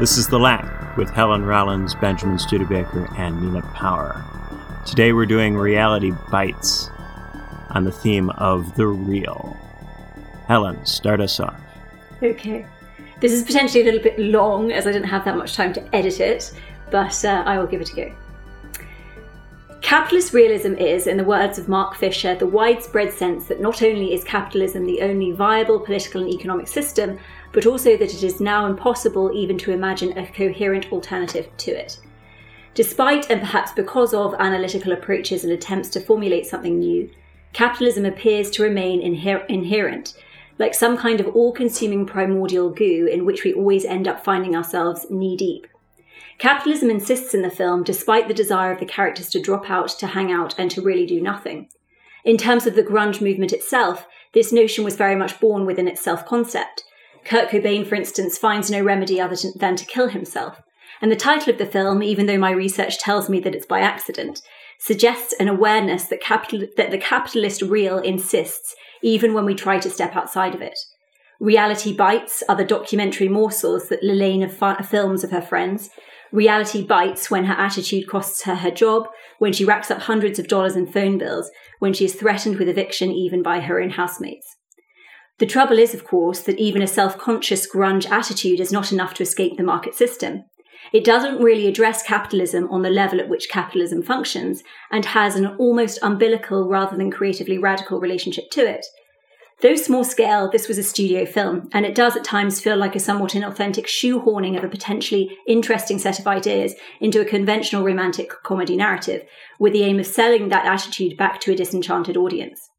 This is The Lack with Helen Rollins, Benjamin Studebaker, and Nina Power. Today we're doing Reality Bites on the theme of the real. Helen, start us off. Okay. This is potentially a little bit long as I didn't have that much time to edit it, but uh, I will give it a go. Capitalist realism is, in the words of Mark Fisher, the widespread sense that not only is capitalism the only viable political and economic system, but also that it is now impossible even to imagine a coherent alternative to it. Despite and perhaps because of analytical approaches and attempts to formulate something new, capitalism appears to remain inher- inherent, like some kind of all consuming primordial goo in which we always end up finding ourselves knee deep. Capitalism insists in the film, despite the desire of the characters to drop out, to hang out, and to really do nothing. In terms of the grunge movement itself, this notion was very much born within its self concept. Kurt Cobain, for instance, finds no remedy other than to kill himself. And the title of the film, even though my research tells me that it's by accident, suggests an awareness that, capital- that the capitalist real insists, even when we try to step outside of it. Reality bites are the documentary morsels that Lelaina f- films of her friends. Reality bites when her attitude costs her her job, when she racks up hundreds of dollars in phone bills, when she is threatened with eviction even by her own housemates. The trouble is, of course, that even a self conscious grunge attitude is not enough to escape the market system. It doesn't really address capitalism on the level at which capitalism functions and has an almost umbilical rather than creatively radical relationship to it. Though small scale, this was a studio film, and it does at times feel like a somewhat inauthentic shoehorning of a potentially interesting set of ideas into a conventional romantic comedy narrative, with the aim of selling that attitude back to a disenchanted audience.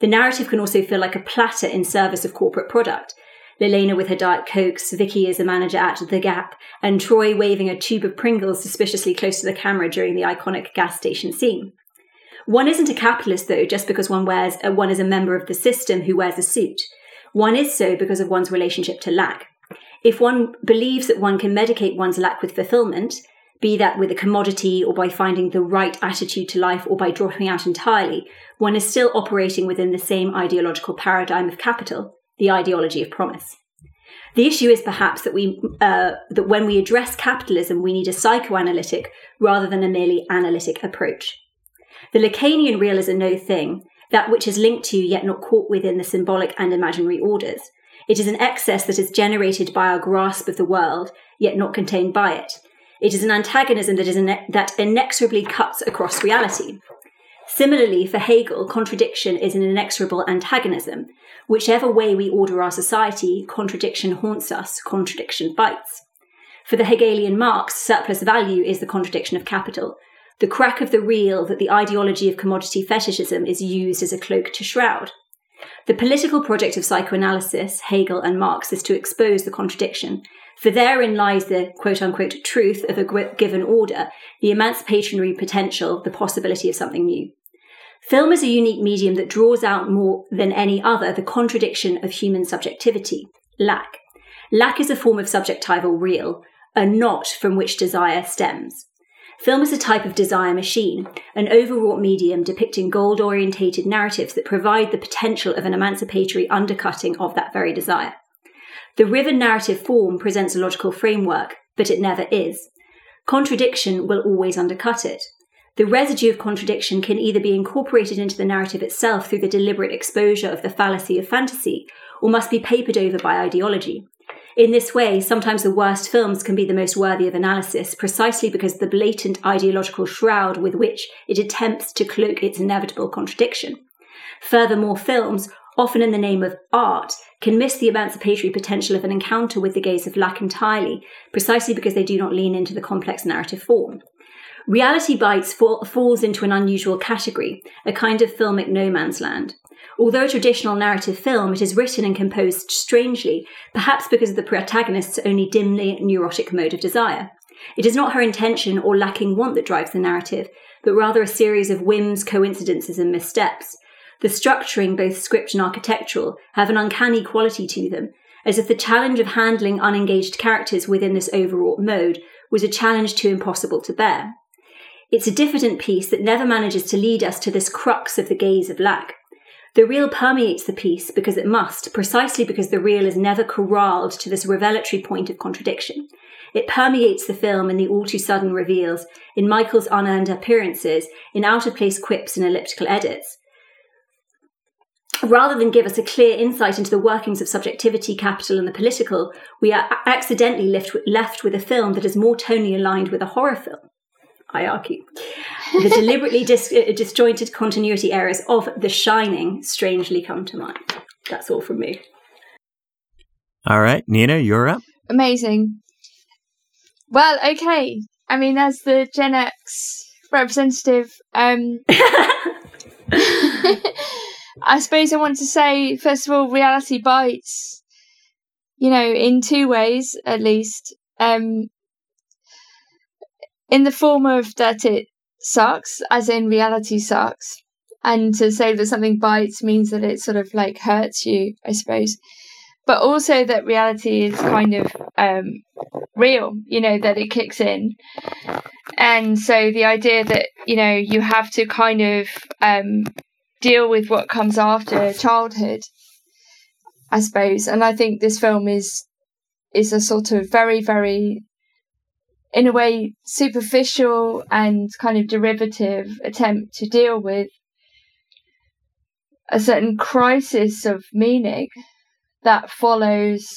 The narrative can also feel like a platter in service of corporate product. Lelaina with her Diet Cokes, Vickie as a manager at The Gap, and Troy waving a tube of Pringles suspiciously close to the camera during the iconic gas station scene. One isn't a capitalist, though, just because one wears a, one is a member of the system who wears a suit. One is so because of one's relationship to lack. If one believes that one can medicate one's lack with fulfillment, be that with a commodity or by finding the right attitude to life or by dropping out entirely, one is still operating within the same ideological paradigm of capital, the ideology of promise. The issue is perhaps that we uh, that when we address capitalism, we need a psychoanalytic rather than a merely analytic approach. The Lacanian real is a no thing, that which is linked to yet not caught within the symbolic and imaginary orders. It is an excess that is generated by our grasp of the world, yet not contained by it. It is an antagonism that, is ine- that inexorably cuts across reality. Similarly, for Hegel, contradiction is an inexorable antagonism. Whichever way we order our society, contradiction haunts us, contradiction bites. For the Hegelian Marx, surplus value is the contradiction of capital, the crack of the real that the ideology of commodity fetishism is used as a cloak to shroud. The political project of psychoanalysis, Hegel and Marx, is to expose the contradiction, for therein lies the quote unquote truth of a given order, the emancipatory potential, the possibility of something new. Film is a unique medium that draws out more than any other the contradiction of human subjectivity, lack. Lack is a form of subjectival real, a knot from which desire stems. Film is a type of desire machine, an overwrought medium depicting goal orientated narratives that provide the potential of an emancipatory undercutting of that very desire. The riven narrative form presents a logical framework, but it never is. Contradiction will always undercut it. The residue of contradiction can either be incorporated into the narrative itself through the deliberate exposure of the fallacy of fantasy, or must be papered over by ideology. In this way, sometimes the worst films can be the most worthy of analysis precisely because the blatant ideological shroud with which it attempts to cloak its inevitable contradiction. Furthermore, films, often in the name of art, can miss the emancipatory potential of an encounter with the gaze of lack entirely, precisely because they do not lean into the complex narrative form. Reality Bites fall, falls into an unusual category, a kind of filmic no man's land. Although a traditional narrative film, it is written and composed strangely, perhaps because of the protagonist's only dimly neurotic mode of desire. It is not her intention or lacking want that drives the narrative, but rather a series of whims, coincidences, and missteps. The structuring, both script and architectural, have an uncanny quality to them, as if the challenge of handling unengaged characters within this overwrought mode was a challenge too impossible to bear. It's a diffident piece that never manages to lead us to this crux of the gaze of lack. The real permeates the piece because it must, precisely because the real is never corralled to this revelatory point of contradiction. It permeates the film in the all too sudden reveals, in Michael's unearned appearances, in out of place quips and elliptical edits. Rather than give us a clear insight into the workings of subjectivity, capital, and the political, we are accidentally left, left with a film that is more tonally aligned with a horror film. I argue. The deliberately dis- uh, disjointed continuity errors of The Shining strangely come to mind. That's all from me. All right, Nina, you're up. Amazing. Well, okay. I mean, as the Gen X representative, um, I suppose I want to say, first of all, reality bites, you know, in two ways at least. Um, in the form of that it sucks, as in reality sucks. And to say that something bites means that it sort of like hurts you, I suppose. But also that reality is kind of um, real, you know, that it kicks in. And so the idea that, you know, you have to kind of um, deal with what comes after childhood, I suppose. And I think this film is is a sort of very, very in a way superficial and kind of derivative attempt to deal with a certain crisis of meaning that follows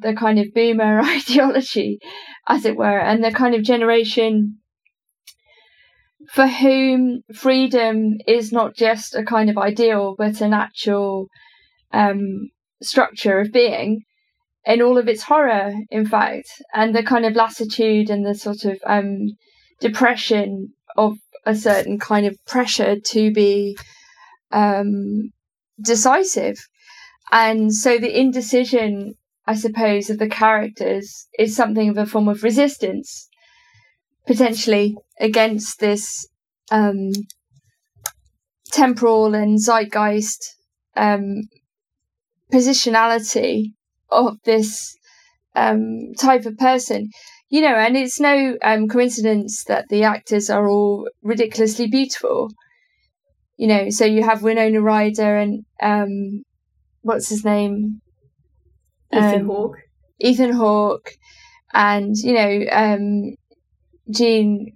the kind of boomer ideology, as it were, and the kind of generation for whom freedom is not just a kind of ideal, but an actual um, structure of being in all of its horror, in fact, and the kind of lassitude and the sort of um, depression of a certain kind of pressure to be um, decisive. And so the indecision, I suppose, of the characters is something of a form of resistance, potentially, against this um, temporal and zeitgeist um, positionality of this um, type of person. You know, and it's no um, coincidence that the actors are all ridiculously beautiful. You know, so you have Winona Ryder and um, what's his name? Ethan um, Hawke. Ethan Hawke, and you know, um, Janeane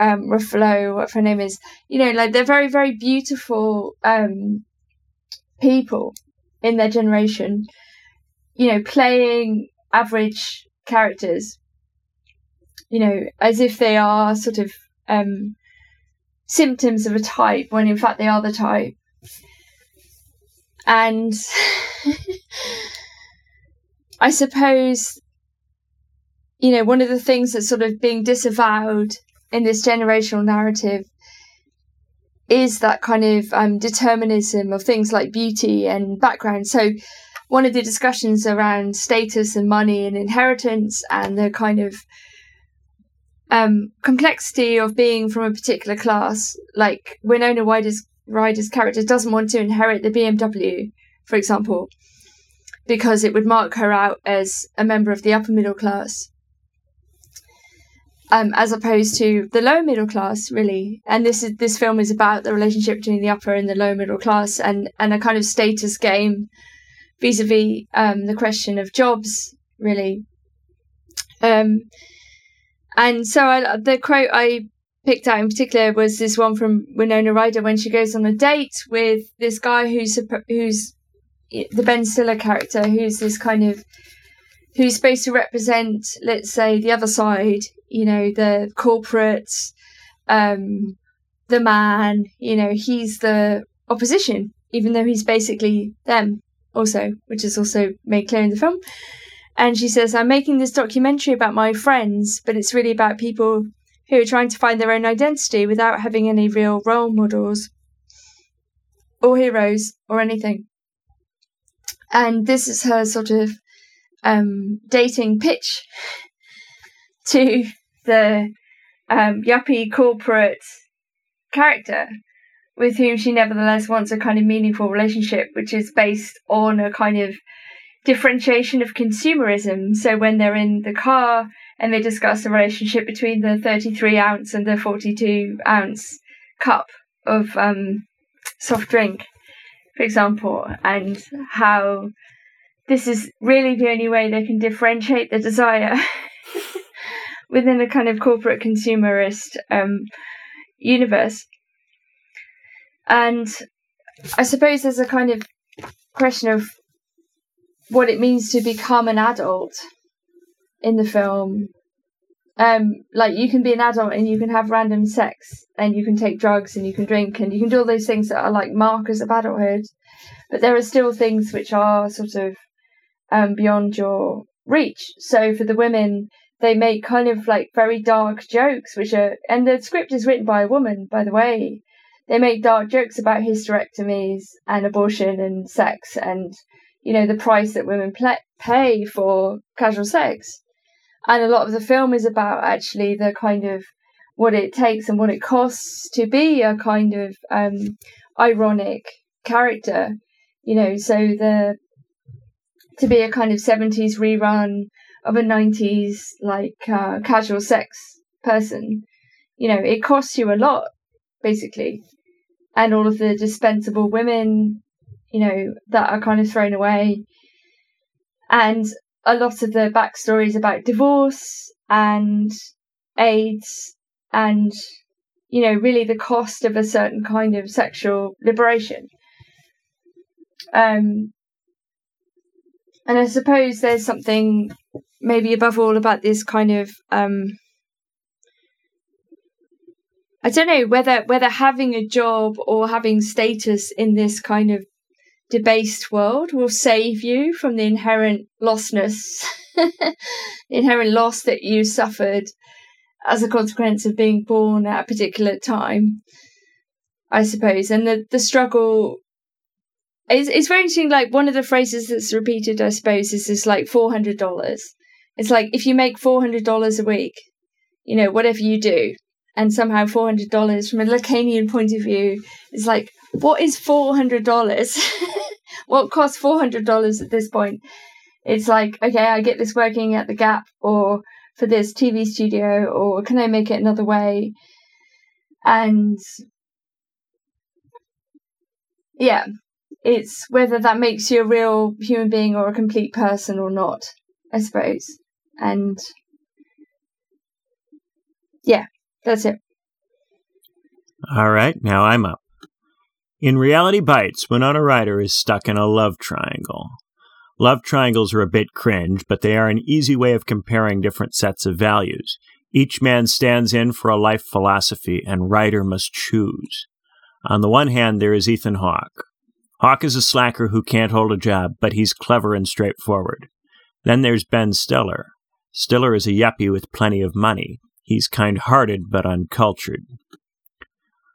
um, Garofalo, what her name is. You know, like they're very, very beautiful um, people in their generation you know, playing average characters, you know, as if they are sort of um, symptoms of a type when in fact they are the type. And I suppose, you know, one of the things that's sort of being disavowed in this generational narrative is that kind of um, determinism of things like beauty and background. So, one of the discussions around status and money and inheritance and the kind of um, complexity of being from a particular class. Like Winona Ryder's, Ryder's character doesn't want to inherit the BMW, for example, because it would mark her out as a member of the upper middle class. Um, as opposed to the lower middle class, really. And this is this film is about the relationship between the upper and the lower middle class, and and a kind of status game vis-a-vis um, the question of jobs, really. Um, and so I, the quote I picked out in particular was this one from Winona Ryder when she goes on a date with this guy who's who's the Ben Stiller character, who's this kind of who's supposed to represent, let's say, the other side. You know, the corporate, um, the man. You know, he's the opposition, even though he's basically them also, which is also made clear in the film. And she says, I'm making this documentary about my friends, but it's really about people who are trying to find their own identity without having any real role models or heroes or anything. And this is her sort of um, dating pitch to the um, yuppie corporate character with whom she nevertheless wants a kind of meaningful relationship, which is based on a kind of differentiation of consumerism. So when they're in the car and they discuss the relationship between the 33 ounce and the 42 ounce cup of um, soft drink, for example, and how this is really the only way they can differentiate the desire within a kind of corporate consumerist um, universe. And I suppose there's a kind of question of what it means to become an adult in the film. Um, like you can be an adult and you can have random sex and you can take drugs and you can drink and you can do all those things that are like markers of adulthood, but there are still things which are sort of um, beyond your reach. So for the women, they make kind of like very dark jokes, which are, and the script is written by a woman, by the way. They make dark jokes about hysterectomies and abortion and sex and, you know, the price that women pay for casual sex. And a lot of the film is about actually the kind of what it takes and what it costs to be a kind of um, ironic character, you know. So the to be a kind of 70s rerun of a 90s like uh, casual sex person. You know it costs you a lot basically. And all of the dispensable women you know that are kind of thrown away. And a lot of the backstories about divorce and AIDS and you know really the cost of a certain kind of sexual liberation. Um and I suppose there's something maybe above all about this kind of um I don't know whether whether having a job or having status in this kind of debased world will save you from the inherent lostness, inherent loss that you suffered as a consequence of being born at a particular time, I suppose. And the, the struggle it's, it's very interesting. Like one of the phrases that's repeated, I suppose, is this like four hundred dollars. It's like if you make four hundred dollars a week, you know, whatever you do, and somehow four hundred dollars from a Lacanian point of view is like, what is four hundred dollars? what costs four hundred dollars at this point? It's like, okay, I get this working at the Gap or for this TV studio, or can I make it another way? And yeah, it's whether that makes you a real human being or a complete person or not, I suppose. And yeah, that's it. All right, now I'm up. In Reality Bites, Winona Ryder is stuck in a love triangle. Love triangles are a bit cringe, but they are an easy way of comparing different sets of values. Each man stands in for a life philosophy, and Ryder must choose. On the one hand, there is Ethan Hawke, Hawke is a slacker who can't hold a job, but he's clever and straightforward. Then there's Ben Stiller. Stiller is a yuppie with plenty of money. He's kind hearted but uncultured.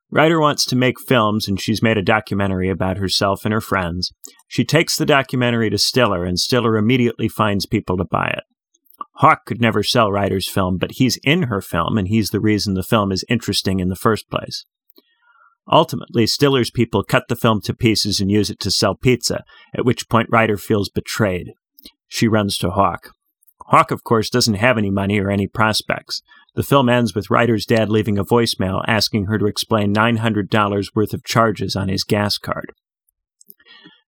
Ryder wants to make films, and she's made a documentary about herself and her friends. She takes the documentary to Stiller, and Stiller immediately finds people to buy it. Hawke could never sell Ryder's film, but he's in her film, and he's the reason the film is interesting in the first place. Ultimately, Stiller's people cut the film to pieces and use it to sell pizza, at which point Ryder feels betrayed. She runs to Hawke. Hawke, of course, doesn't have any money or any prospects. The film ends with Ryder's dad leaving a voicemail asking her to explain $900 worth of charges on his gas card.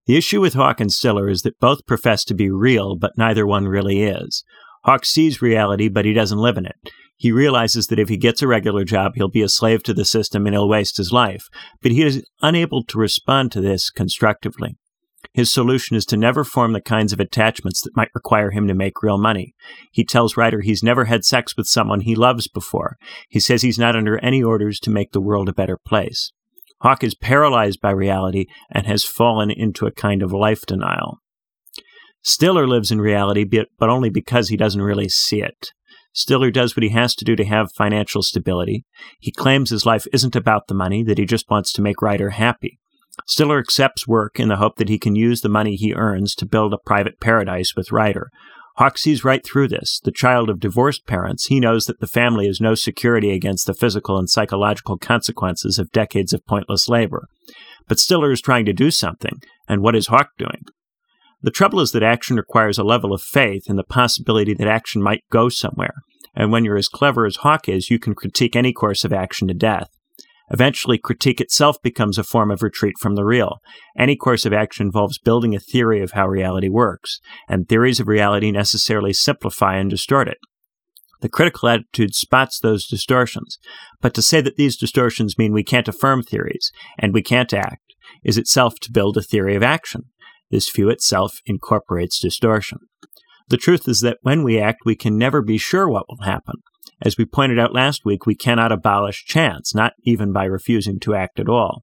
The issue with Hawke and Stiller is that both profess to be real, but neither one really is. Hawke sees reality, but he doesn't live in it. He realizes that if he gets a regular job, he'll be a slave to the system and he'll waste his life. But he is unable to respond to this constructively. His solution is to never form the kinds of attachments that might require him to make real money. He tells Ryder he's never had sex with someone he loves before. He says he's not under any orders to make the world a better place. Hawke is paralyzed by reality and has fallen into a kind of life denial. Stiller lives in reality, but only because he doesn't really see it. Stiller does what he has to do to have financial stability. He claims his life isn't about the money, that he just wants to make Ryder happy. Stiller accepts work in the hope that he can use the money he earns to build a private paradise with Ryder. Hawke sees right through this. The child of divorced parents, he knows that the family is no security against the physical and psychological consequences of decades of pointless labor. But Stiller is trying to do something, and what is Hawke doing? The trouble is that action requires a level of faith in the possibility that action might go somewhere. And when you're as clever as Hawke is, you can critique any course of action to death. Eventually, critique itself becomes a form of retreat from the real. Any course of action involves building a theory of how reality works, and theories of reality necessarily simplify and distort it. The critical attitude spots those distortions, but to say that these distortions mean we can't affirm theories and we can't act is itself to build a theory of action. This view itself incorporates distortion. The truth is that when we act, we can never be sure what will happen. As we pointed out last week, we cannot abolish chance, not even by refusing to act at all.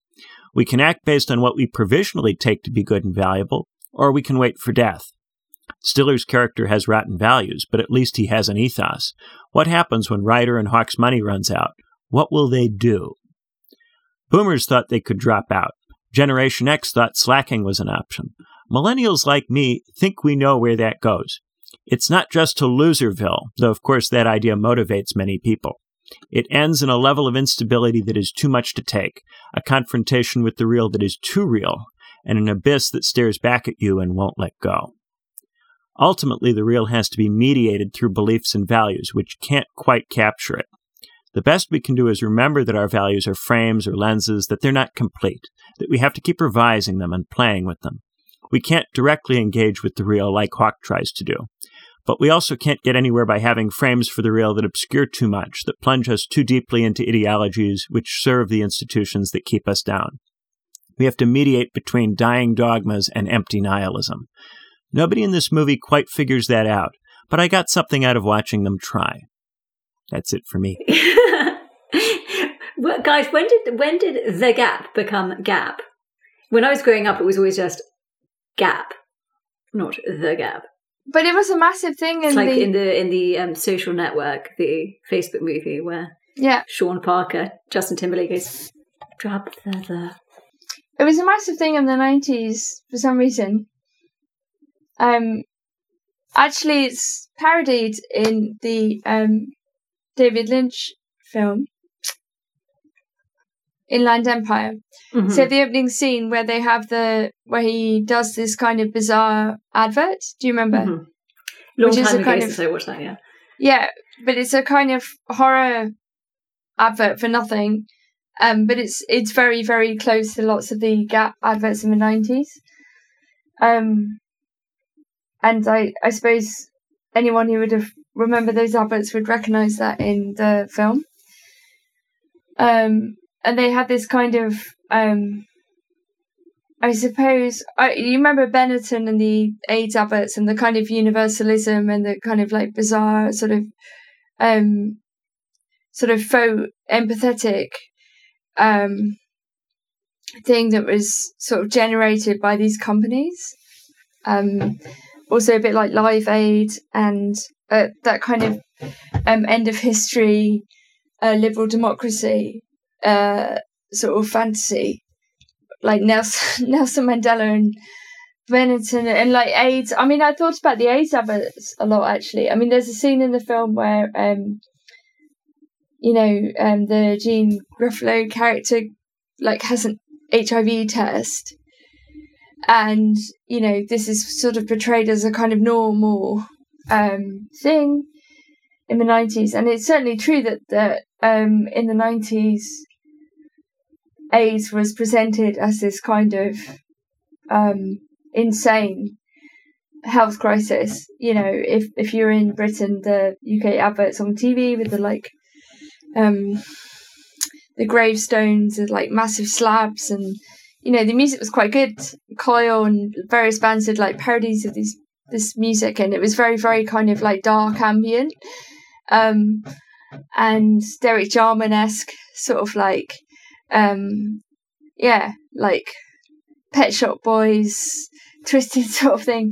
We can act based on what we provisionally take to be good and valuable, or we can wait for death. Stiller's character has rotten values, but at least he has an ethos. What happens when Ryder and Hawke's money runs out? What will they do? Boomers thought they could drop out. Generation X thought slacking was an option. Millennials like me think we know where that goes. It's not just to Loserville, though of course that idea motivates many people. It ends in a level of instability that is too much to take, a confrontation with the real that is too real, and an abyss that stares back at you and won't let go. Ultimately, the real has to be mediated through beliefs and values, which can't quite capture it. The best we can do is remember that our values are frames or lenses, that they're not complete, that we have to keep revising them and playing with them. We can't directly engage with the real like Hawke tries to do. But we also can't get anywhere by having frames for the real that obscure too much, that plunge us too deeply into ideologies which serve the institutions that keep us down. We have to mediate between dying dogmas and empty nihilism. Nobody in this movie quite figures that out, but I got something out of watching them try. That's it for me. well, guys, when did when did the gap become gap? When I was growing up, it was always just gap, not the gap. But it was a massive thing in it's like the in the in the um, social network, the Facebook movie where yeah Sean Parker, Justin Timberlake goes drop the the. It was a massive thing in the nineties for some reason. Um, actually, it's parodied in the um David Lynch film Inland Empire. Mhm. So the opening scene where they have the where he does this kind of bizarre advert. Do you remember? Mhm. Long which is a ago kind of- I watched that. Yeah. Yeah, but it's a kind of horror advert for nothing. Um, but it's it's very very close to lots of the Gap adverts in the nineties. Um, and I I suppose anyone who would have remembered those adverts would recognise that in the film. Um, and they had this kind of um, I suppose I you remember Benetton and the AIDS adverts and the kind of universalism and the kind of like bizarre sort of um sort of faux empathetic um thing that was sort of generated by these companies. Um also a bit like Live Aid and uh, that kind of um end of history uh, liberal democracy uh sort of fantasy like Nelson Nelson Mandela and Benetton and like AIDS. I mean, I thought about the AIDS adverts a lot actually. I mean, there's a scene in the film where um, you know, um, the Janeane Garofalo character like has an HIV test, and you know, this is sort of portrayed as a kind of normal um thing in the 90s and it's certainly true that that um in the 90s AIDS was presented as this kind of um, insane health crisis. You know, if if you're in Britain, the UK adverts on TV with the like um, the gravestones and like massive slabs, and you know the music was quite good. Coil and various bands did like parodies of these this music, and it was very very kind of like dark ambient. Um, and Derek Jarman esque, sort of like um yeah like pet shop boys twisted sort of thing.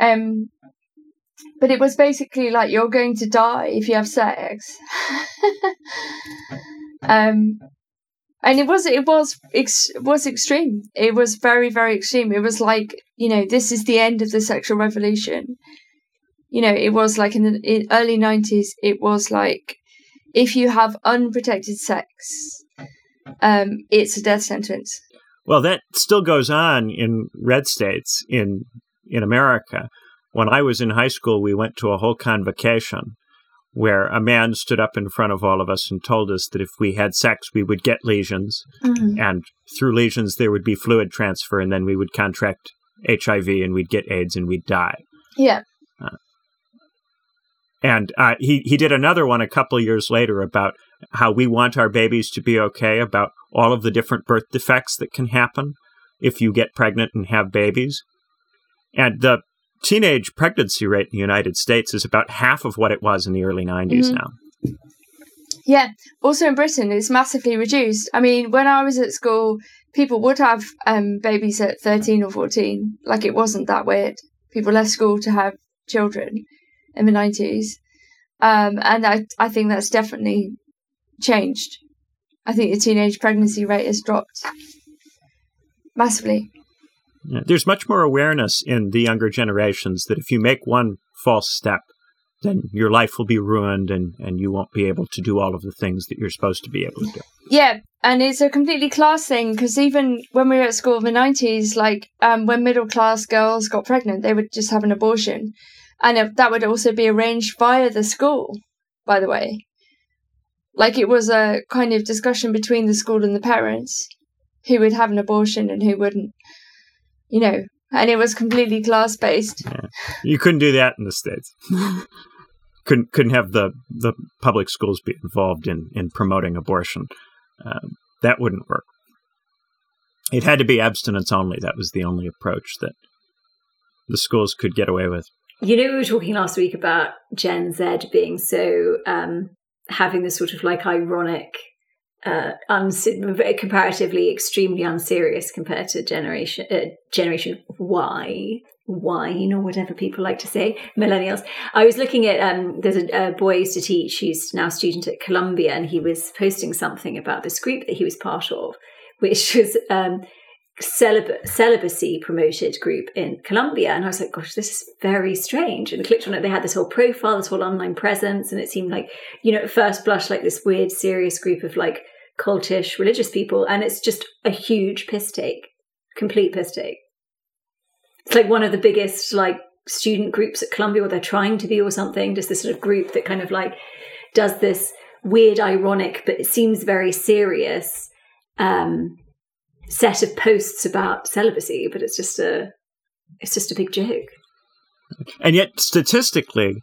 Um but it was basically like you're going to die if you have sex. Um and it was it was ex- was extreme. It was very very extreme. It was like you know this is the end of the sexual revolution. You know it was like in the early 90s it was like if you have unprotected sex um, it's a death sentence. Well, that still goes on in red states in in America. When I was in high school, we went to a whole convocation where a man stood up in front of all of us and told us that if we had sex, we would get lesions, Mhm. and through lesions there would be fluid transfer, and then we would contract HIV and we'd get AIDS and we'd die. Yeah. And uh, he he did another one a couple of years later about how we want our babies to be okay, about all of the different birth defects that can happen if you get pregnant and have babies. And the teenage pregnancy rate in the United States is about half of what it was in the early 90s Mhm. now. Yeah. Also in Britain, it's massively reduced. I mean, when I was at school, people would have um, babies at 13 or 14. Like, it wasn't that weird. People left school to have children in the 90s. Um, and I, I think that's definitely changed. I think the teenage pregnancy rate has dropped massively. Yeah, There's much more awareness in the younger generations that if you make one false step, then your life will be ruined and, and you won't be able to do all of the things that you're supposed to be able to do. Yeah, and it's a completely class thing because even when we were at school in the nineties, like um, when middle class girls got pregnant, they would just have an abortion, and it, that would also be arranged via the school. By the way, like it was a kind of discussion between the school and the parents who would have an abortion and who wouldn't, you know, and it was completely class based. You couldn't do that in the States. couldn't couldn't have the, the public schools be involved in, in promoting abortion. Um, that wouldn't work. It had to be abstinence only. That was the only approach that the schools could get away with. You know, we were talking last week about Gen Z being so um, having this sort of like ironic, uh, uns- comparatively extremely unserious compared to generation uh, Generation Y, Y, or whatever people like to say, millennials. I was looking at um, there's a, a boy I used to teach who's now a student at Columbia, and he was posting something about this group that he was part of, which was. Um, celib- celibacy promoted group in Columbia. And I was like, gosh, this is very strange. And I clicked on it. They had this whole profile, this whole online presence. And it seemed like, you know, at first blush, like this weird, serious group of like cultish religious people. And it's just a huge piss take, complete piss take. It's like one of the biggest like student groups at Columbia, or they're trying to be or something. Just this sort of group that kind of like does this weird, ironic, but it seems very serious um, set of posts about celibacy, but it's just a it's just a big joke. And yet, statistically,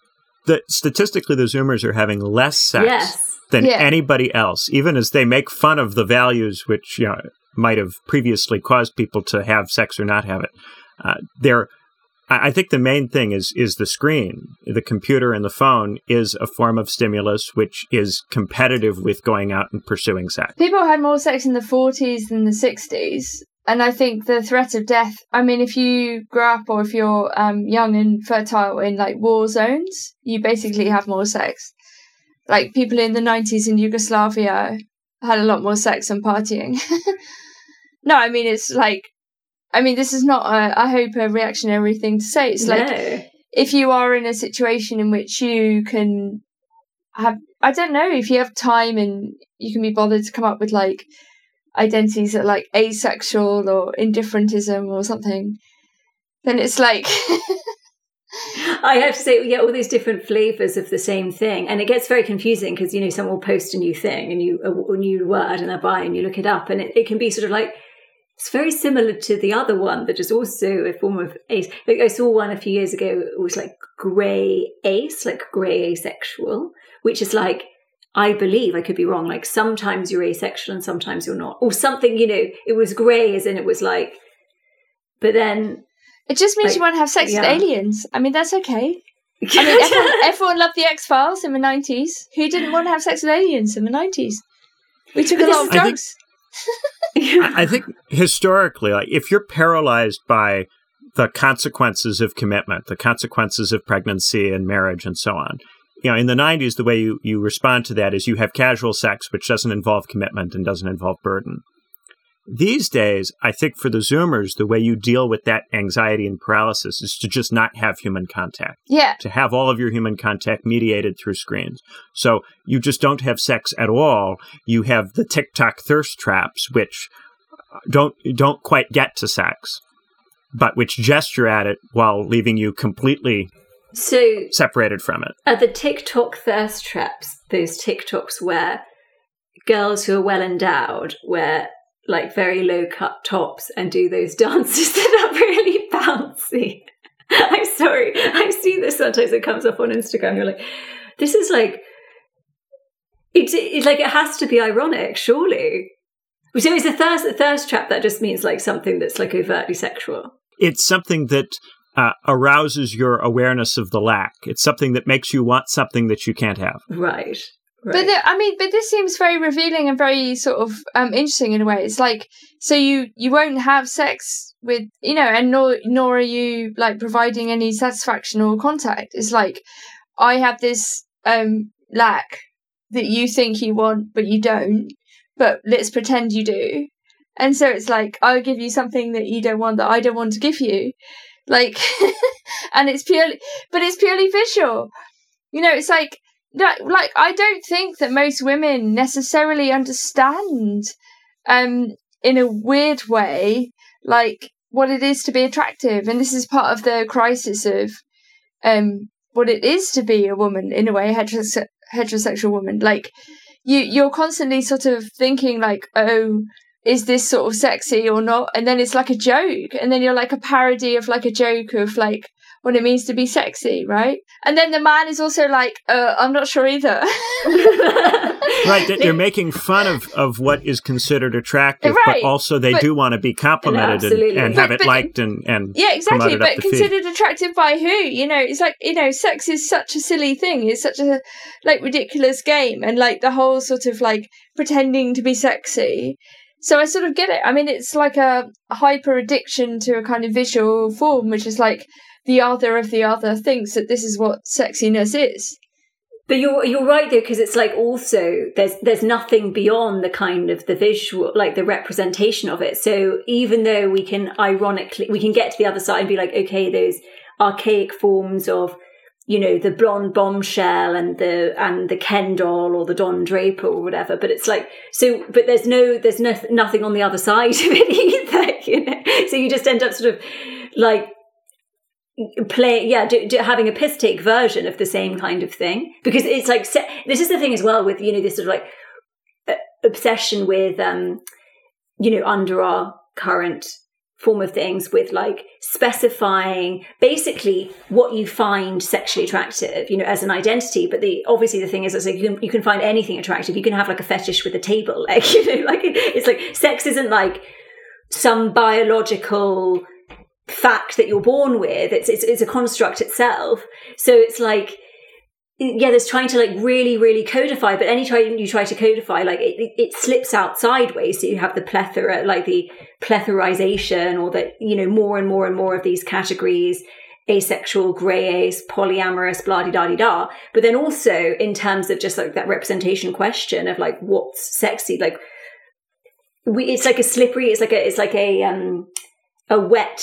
the statistically the Zoomers are having less sex Yes. than Yeah. anybody else, even as they make fun of the values which you know might have previously caused people to have sex or not have it. Uh, they're I think the main thing is is the screen, the computer and the phone is a form of stimulus which is competitive with going out and pursuing sex. People had more sex in the 40s than the 60s. And I think the threat of death, I mean, if you grow up or if you're um, young and fertile in like war zones, you basically have more sex. Like people in the 90s in Yugoslavia had a lot more sex and partying. no, I mean, it's like, I mean, this is not, a, I hope, a reactionary thing to say. It's like, no. if you are in a situation in which you can have I don't know if you have time and you can be bothered to come up with like identities that are like asexual or indifferentism or something, then it's like I have to say, yeah, all these different flavors of the same thing, and it gets very confusing because you know someone will post a new thing and you a, a new word and they're by and you look it up, and it, it can be sort of like it's very similar to the other one that is also a form of ace. Like I saw one a few years ago. It was like grey ace, like grey asexual, which is like I believe I could be wrong. Like sometimes you're asexual and sometimes you're not, or something. You know, it was grey as in it was like, but then it just means Like, you want to have sex yeah. with aliens. I mean, that's okay. I mean, everyone, everyone loved the X Files in the nineties. Who didn't want to have sex with aliens in the nineties? We took a lot of drugs. think- I think historically, like if you're paralyzed by the consequences of commitment, the consequences of pregnancy and marriage and so on, you know, in the 90s, the way you, you respond to that is you have casual sex, which doesn't involve commitment and doesn't involve burden. These days, I think for the Zoomers, the way you deal with that anxiety and paralysis is to just not have human contact Yeah, to have all of your human contact mediated through screens. So you just don't have sex at all. You have the TikTok thirst traps, which uh, don't don't quite get to sex, but which gesture at it while leaving you completely So separated from it. Are the TikTok thirst traps those TikToks where girls who are well endowed wear like very low cut tops and do those dances that are really bouncy? I'm sorry. I see this sometimes. It comes up on Instagram. You're like, this is like, it's, it's like it has to be ironic, surely. So it's a thirst, a thirst trap that just means like something that's like overtly sexual. It's something that uh, arouses your awareness of the lack. It's something that makes you want something that you can't have. Right. Right. But the, I mean, but this seems very revealing and very sort of um, interesting in a way. It's like so you you won't have sex with you know, and nor nor are you like providing any satisfaction or contact. It's like I have this um lack that you think you want but you don't, but let's pretend you do. And so it's like I'll give you something that you don't want that I don't want to give you, like, and it's purely, but it's purely visual. You know, it's like like I don't think that most women necessarily understand um in a weird way like what it is to be attractive. And this is part of the crisis of um what it is to be a woman in a way heterose- heterosexual woman. Like you you're constantly sort of thinking like oh is this sort of sexy or not? And then it's like a joke. And then you're like a parody of like a joke of like what it means to be sexy, right? And then the man is also like, uh, I'm not sure either. right, that you're making fun of, of what is considered attractive, right. but also they but, do want to be complimented and, and but, have it but, liked and, and yeah, exactly. But considered feed. attractive by who? You know, it's like you know, sex is such a silly thing. It's such a like ridiculous game, and like the whole sort of like pretending to be sexy. So I sort of get it. I mean, it's like a hyper addiction to a kind of visual form, which is like the other of the other thinks that this is what sexiness is. But you're you're right though because it's like also there's there's nothing beyond the kind of the visual like the representation of it. So even though we can ironically we can get to the other side and be like okay those archaic forms of you know the blonde bombshell and the and the Ken doll or the Don Draper or whatever. But it's like so. But there's no there's no, nothing on the other side of it either. You know, so you just end up sort of like play yeah do, do, having a piss take version of the same kind of thing. Because it's like this is the thing as well with you know this sort of like uh, obsession with um you know under our current form of things with like specifying basically what you find sexually attractive you know as an identity. But the obviously the thing is it's like you can, you can find anything attractive. You can have like a fetish with a table like you know like it's like sex isn't like some biological fact that you're born with. It's, it's, it's a construct itself. So it's like, yeah, there's trying to like really, really codify, but anytime you try to codify, like it, it, slips out sideways. So you have the plethora, like the plethorization or that, you know, more and more and more of these categories asexual, grey ace, polyamorous, blah di da da. But then also in terms of just like that representation question of like what's sexy, like we, it's like a slippery, it's like a, it's like a, um, a wet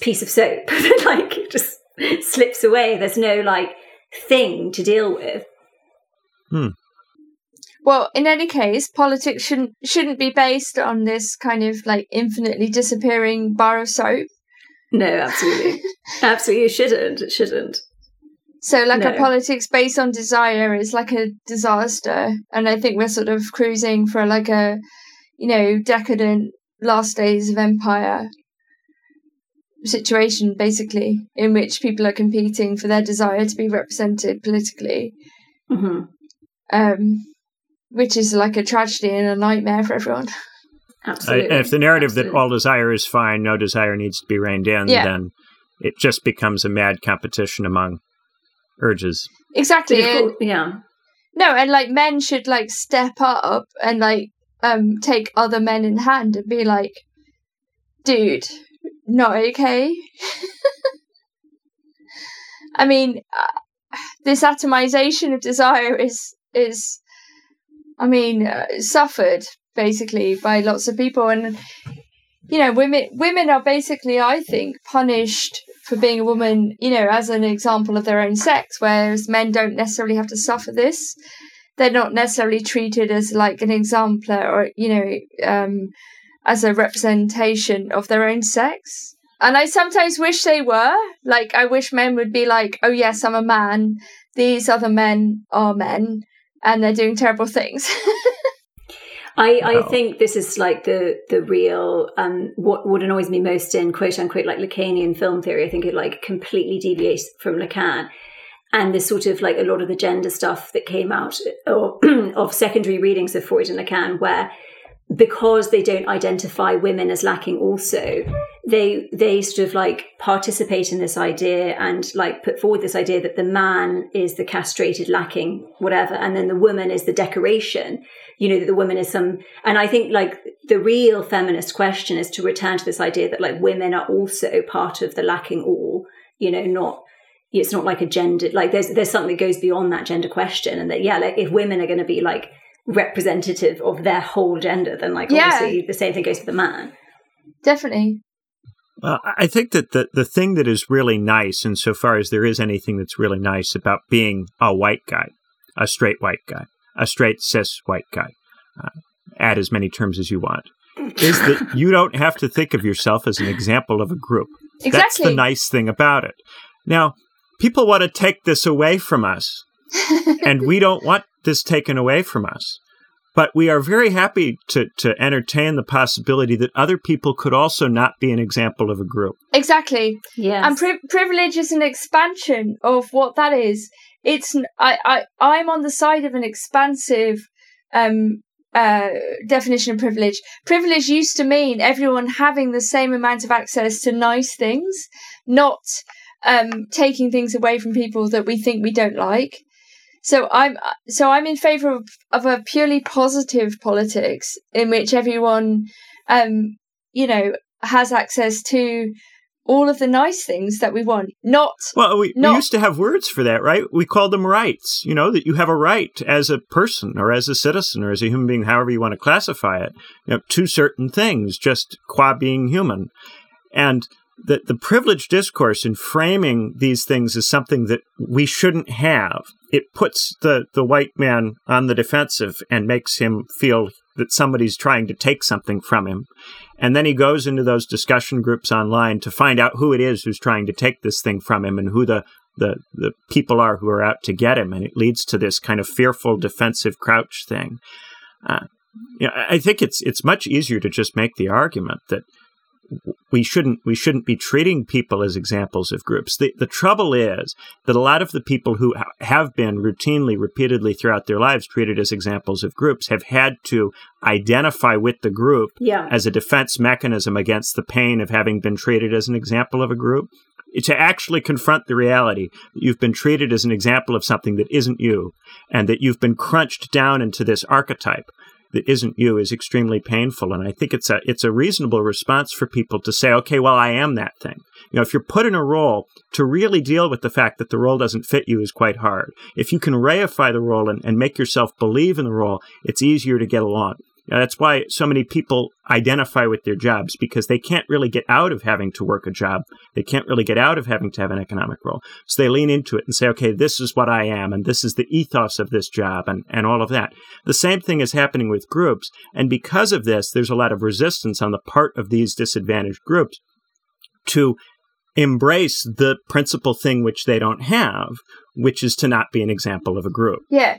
piece of soap that like just slips away. There's no like thing to deal with. Hmm. Well, in any case, politics shouldn't shouldn't be based on this kind of like infinitely disappearing bar of soap. No, absolutely, absolutely, it shouldn't. It shouldn't. So, like no. a politics based on desire is like a disaster, and I think we're sort of cruising for like a, you know, decadent last days of empire situation basically in which people are competing for their desire to be represented politically mm-hmm. um, which is like a tragedy and a nightmare for everyone absolutely uh, if the narrative absolutely. that all desire is fine no desire needs to be reined in yeah. then it just becomes a mad competition among urges exactly yeah no and like men should like step up and like um take other men in hand and be like dude not okay. I mean, uh, this atomization of desire is is, I mean, uh, suffered basically by lots of people, and you know, women women are basically, I think, punished for being a woman. You know, as an example of their own sex, whereas men don't necessarily have to suffer this. They're not necessarily treated as like an exemplar or you know um, as a representation of their own sex. And I sometimes wish they were. Like, I wish men would be like, oh, yes, I'm a man. These other men are men and they're doing terrible things. I, I think this is like the the real um what what annoys me most in quote unquote like Lacanian film theory. I think it like completely deviates from Lacan. And this sort of like a lot of the gender stuff that came out or of secondary readings of Freud and Lacan, where because they don't identify women as lacking also they they sort of like participate in this idea and like put forward this idea that the man is the castrated lacking whatever and then the woman is the decoration. You know that the woman is some and i think like the real feminist question is to return to this idea that like women are also part of the lacking all you know not it's not like a gender like there's there's something that goes beyond that gender question and that yeah like if women are going to be like representative of their whole gender, then like yeah. obviously the same thing goes for the man. Definitely. Well, I think that the, the thing that is really nice, insofar as there is anything that's really nice about being a white guy, a straight white guy, a straight cis white guy, uh, add as many terms as you want, is that you don't have to think of yourself as an example of a group. Exactly. That's the nice thing about it. Now, people want to take this away from us, and we don't want this taken away from us. But we are very happy to, to entertain the possibility that other people could also not be an example of a group. Exactly. Yeah. And pri- privilege is an expansion of what that is. It's I, I I'm on the side of an expansive um, uh, definition of privilege. Privilege used to mean everyone having the same amount of access to nice things, not um, taking things away from people that we think we don't like. So I'm so I'm in favour of, of a purely positive politics in which everyone, um, you know, has access to all of the nice things that we want. Not well, we, not, we used to have words for that, right? We called them rights. You know that you have a right as a person or as a citizen or as a human being, however you want to classify it, you know, to certain things, just qua being human, and the, the privileged discourse in framing these things as something that we shouldn't have, it puts the, the white man on the defensive and makes him feel that somebody's trying to take something from him. And then he goes into those discussion groups online to find out who it is who's trying to take this thing from him and who the, the, the people are who are out to get him. And it leads to this kind of fearful defensive crouch thing. Uh, you know, I think it's it's much easier to just make the argument that we shouldn't we shouldn't be treating people as examples of groups. The the trouble is that a lot of the people who ha- have been routinely, repeatedly throughout their lives treated as examples of groups have had to identify with the group yeah. as a defense mechanism against the pain of having been treated as an example of a group. To actually confront the reality that you've been treated as an example of something that isn't you, and that you've been crunched down into this archetype that isn't you is extremely painful. And I think it's a it's a reasonable response for people to say, okay, well, I am that thing. You know, if you're put in a role, to really deal with the fact that the role doesn't fit you is quite hard. If you can reify the role and, and make yourself believe in the role, it's easier to get along. That's why so many people identify with their jobs because they can't really get out of having to work a job. They can't really get out of having to have an economic role. So they lean into it and say, okay, this is what I am, and this is the ethos of this job, and, and all of that. The same thing is happening with groups. And because of this, there's a lot of resistance on the part of these disadvantaged groups to embrace the principal thing which they don't have, which is to not be an example of a group. Yeah.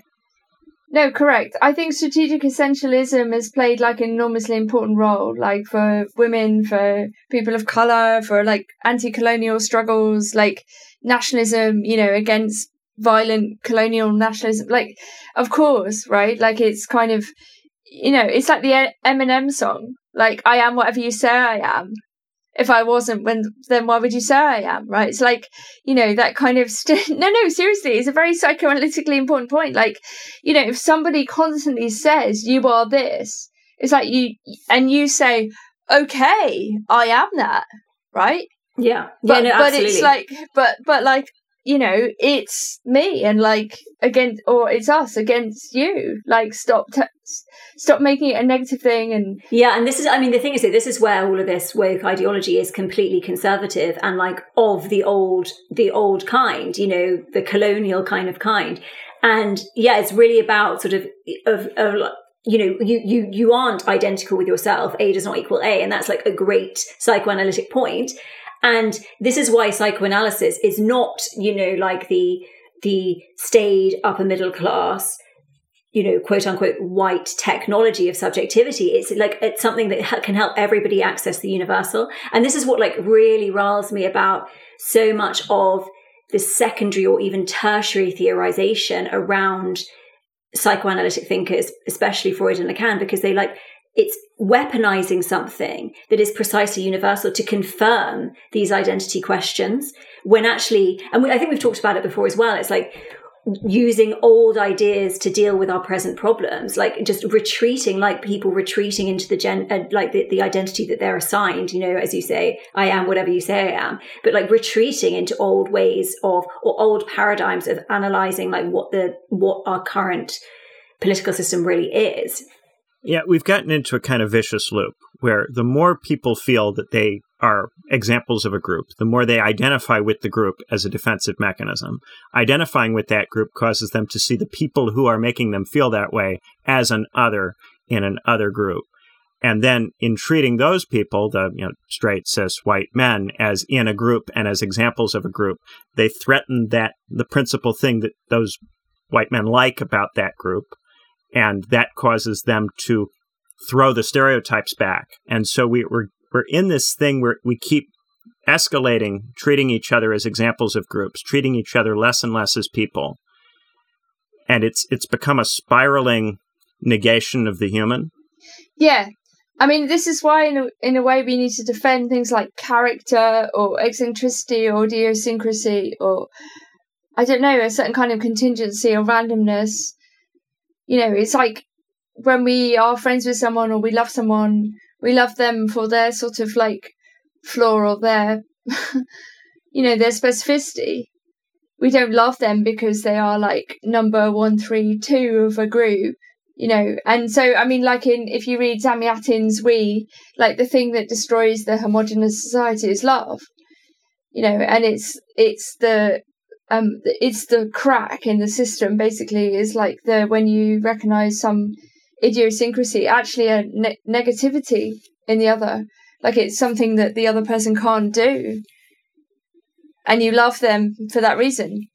No, correct. I think strategic essentialism has played like an enormously important role, like for women, for people of color, for like anti-colonial struggles, like nationalism, you know, against violent colonial nationalism. Like, of course, right? Like it's kind of, you know, it's like the Eminem song, like I am whatever you say I am if I wasn't, when then why would you say I am? Right? It's like you know that kind of st- no, no. Seriously, it's a very psychoanalytically important point. Like you know, if somebody constantly says you are this, it's like you and you say, okay, I am that, right? Yeah, but yeah, no, but it's like but but like you know, it's me and like against, or it's us against you. Like, stop, t- stop making it a negative thing. And yeah, and this is, I mean, the thing is that this is where all of this woke ideology is completely conservative and like of the old, the old kind, you know, the colonial kind of kind. And yeah, it's really about sort of, of, of you know, you, you, you aren't identical with yourself. A does not equal A. And that's like a great psychoanalytic point And this is why psychoanalysis is not, you know, like the the staid upper middle class you know, quote unquote, white technology of subjectivity. It's like, it's something that can help everybody access the universal. And this is what like really riles me about so much of the secondary or even tertiary theorization around psychoanalytic thinkers, especially Freud and Lacan, because they like, it's weaponizing something that is precisely universal to confirm these identity questions when actually, and we, I think we've talked about it before as well. It's like, using old ideas to deal with our present problems like just retreating like people retreating into the gen uh, like the, the identity that they're assigned you know as you say i am whatever you say i am but like retreating into old ways of or old paradigms of analyzing like what the what our current political system really is yeah we've gotten into a kind of vicious loop where the more people feel that they are examples of a group, the more they identify with the group as a defensive mechanism. Identifying with that group causes them to see the people who are making them feel that way as an other in an other group. And then in treating those people, the you know, straight cis white men, as in a group and as examples of a group, they threaten that the principal thing that those white men like about that group, and that causes them to throw the stereotypes back. And so we, we're we're in this thing where we keep escalating, treating each other as examples of groups, treating each other less and less as people. And it's it's become a spiraling negation of the human. Yeah. I mean, this is why, in a, in a way, we need to defend things like character or eccentricity or idiosyncrasy or, I don't know, a certain kind of contingency or randomness. You know, it's like when we are friends with someone or we love someone, we love them for their sort of like flaw or their, you know, their specificity. We don't love them because they are like number one, three, two of a group, you know. And so, I mean, like in, if you read Zamyatin's We, like the thing that destroys the homogenous society is love, you know, and it's, it's the, um, it's the crack in the system basically is like the, when you recognize some idiosyncrasy, actually a ne- negativity in the other. Like it's something that the other person can't do. And you love them for that reason.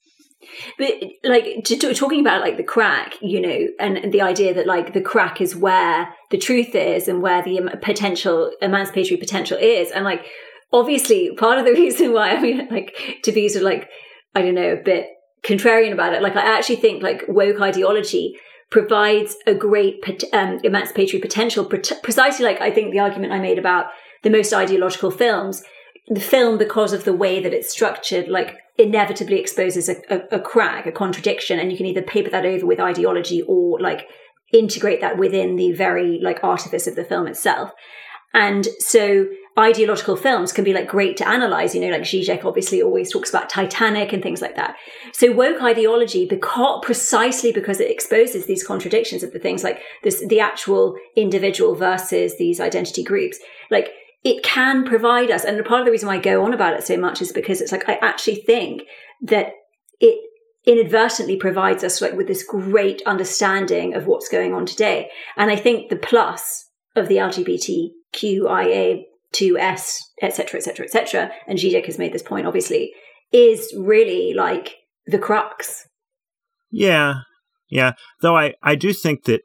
But like to, talking about like the crack, you know, and, and, the idea that like the crack is where the truth is and where the potential emancipatory potential is, and like obviously part of the reason why I mean like to be sort of like I don't know a bit contrarian about it, like I actually think like woke ideology provides a great um, emancipatory potential, precisely like I think the argument I made about the most ideological films. The film, because of the way that it's structured, like inevitably exposes a, a, a crack, a contradiction, and you can either paper that over with ideology or like integrate that within the very like artifice of the film itself. And so ideological films can be like great to analyze. You know, like Zizek obviously always talks about Titanic and things like that. So woke ideology, because precisely because it exposes these contradictions of the things like this, the actual individual versus these identity groups, like it can provide us. And part of the reason why I go on about it so much is because it's like I actually think that it inadvertently provides us like with this great understanding of what's going on today. And I think the plus of the LGBTQIA 2S, etc., etc., etc., and Zizek has made this point, obviously, is really like the crux. Yeah, yeah. Though I, I do think that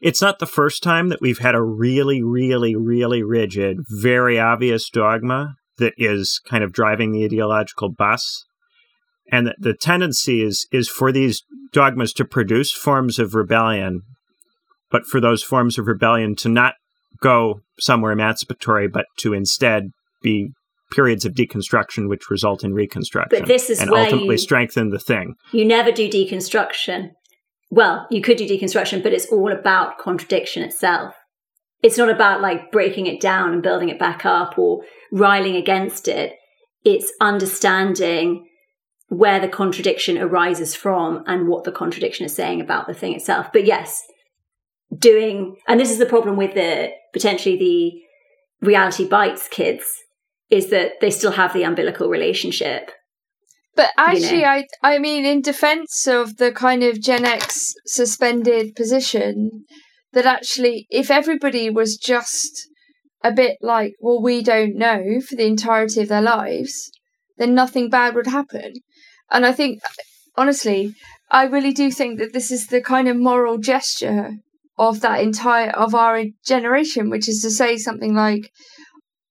it's not the first time that we've had a really, really, really rigid, very obvious dogma that is kind of driving the ideological bus. And the, the tendency is is for these dogmas to produce forms of rebellion, but for those forms of rebellion to not go somewhere emancipatory, but to instead be periods of deconstruction which result in reconstruction. But this is and where ultimately you, strengthen the thing. You never do deconstruction. Well, you could do deconstruction, but it's all about contradiction itself. It's not about like breaking it down and building it back up or riling against it. It's understanding where the contradiction arises from and what the contradiction is saying about the thing itself. But yes, doing, and this is the problem with the potentially the reality bites kids, is that they still have the umbilical relationship. But actually, you know? I I mean, in defense of the kind of Gen X suspended position, that actually, if everybody was just a bit like, well, we don't know for the entirety of their lives, then nothing bad would happen. And I think, honestly, I really do think that this is the kind of moral gesture of that entire of our generation, which is to say something like,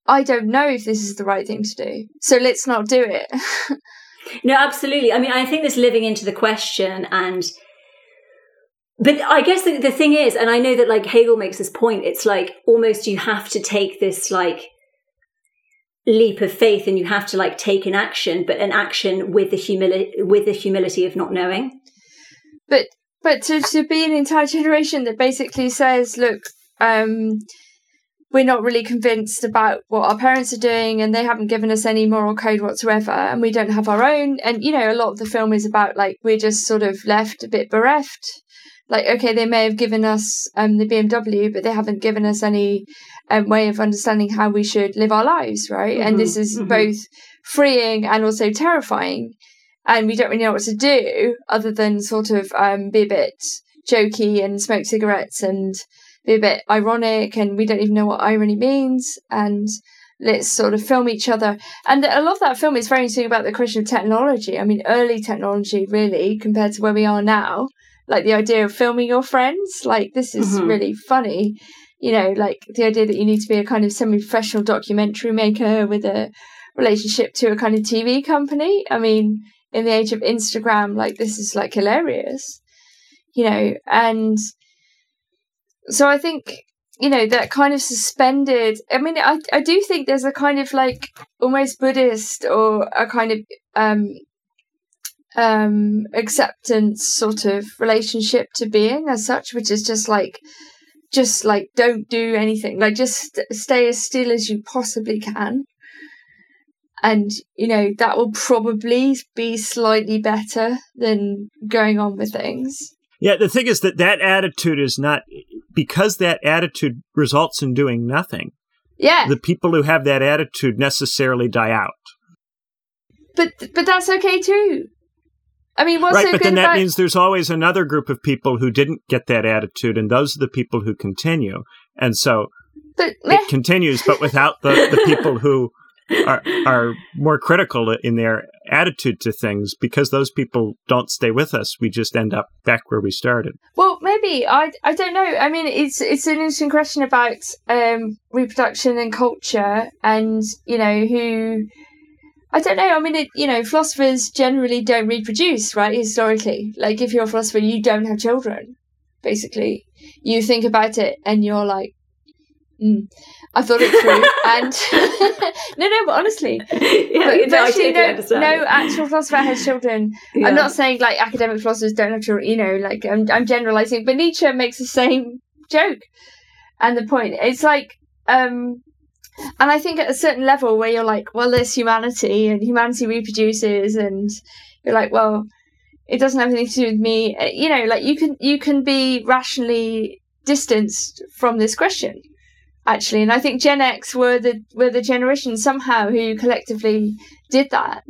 I don't know if this is the right thing to do, so let's not do it. no, absolutely. I mean, I think this living into the question and but I guess the, the thing is, and I know that like Hegel makes this point, it's like almost you have to take this like leap of faith and you have to like take an action, but an action with the humility with the humility of not knowing. But but to, to be an entire generation that basically says, look, um, we're not really convinced about what our parents are doing and they haven't given us any moral code whatsoever and we don't have our own and you know a lot of the film is about like we're just sort of left a bit bereft. Like okay they may have given us um, the bmw but they haven't given us any um, way of understanding how we should live our lives right? Mm-hmm, and this is mm-hmm. both freeing and also terrifying and we don't really know what to do other than sort of um, be a bit jokey and smoke cigarettes and be a bit ironic and we don't even know what irony means and let's sort of film each other and a lot of that film is very interesting about the question of technology i mean early technology really compared to where we are now like the idea of filming your friends. Like this is mm-hmm. really funny. You know, like the idea that you need to be a kind of semi-professional documentary maker with a relationship to a kind of TV company. I mean, in the age of Instagram, like this is like hilarious. You know, and so I think you know that kind of suspended i mean i i do think there's a kind of like almost buddhist or a kind of um um, acceptance sort of relationship to being as such, which is just like, just like don't do anything, like just stay as still as you possibly can. And, you know, that will probably be slightly better than going on with things. Yeah, the thing is that that attitude is not because that attitude results in doing nothing. Yeah. The people who have that attitude necessarily die out. But but that's okay too. I mean, what's right, so but then that about- means there's always another group of people who didn't get that attitude, and those are the people who continue. And so but, it continues, but without the, the people who are are more critical in their attitude to things, because those people don't stay with us, we just end up back where we started. Well, maybe I I don't know. I mean, it's it's an interesting question about um, reproduction and culture, and you know who I don't know. I mean, it, you know, philosophers generally don't reproduce, right? Historically, like if you're a philosopher, you don't have children. Basically, you think about it and you're like, mm, I thought it through. and no, no, but honestly, yeah, but virtually no, no actual philosopher has children. Yeah. I'm not saying like academic philosophers don't have children. You know, like I'm, I'm generalizing, but Nietzsche makes the same joke. And the point, it's like, um, and I think at a certain level where you're like, well, there's humanity and humanity reproduces, and you're like, well, it doesn't have anything to do with me. Uh, you know, like you can you can be rationally distanced from this question, actually. And I think Gen X were the were the generation somehow who collectively did that,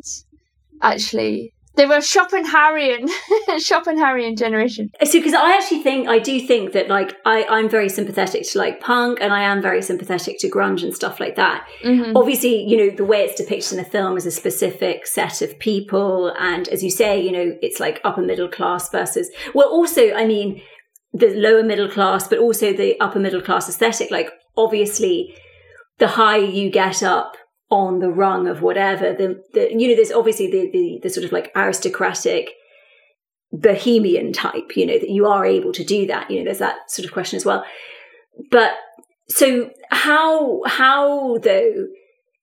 actually. They were Schopenhauerian, Schopenhauerian generation. So, because I actually think, I do think that, like, I, I'm very sympathetic to, like, punk and I am very sympathetic to grunge and stuff like that. Mm-hmm. Obviously, you know, the way it's depicted in the film is a specific set of people. And as you say, you know, it's like upper middle class versus, well, also, I mean, the lower middle class, but also the upper middle class aesthetic. Like, obviously, the higher you get up on the rung of whatever the, the you know there's obviously the, the the sort of like aristocratic bohemian type you know that you are able to do that you know there's that sort of question as well. But so how how though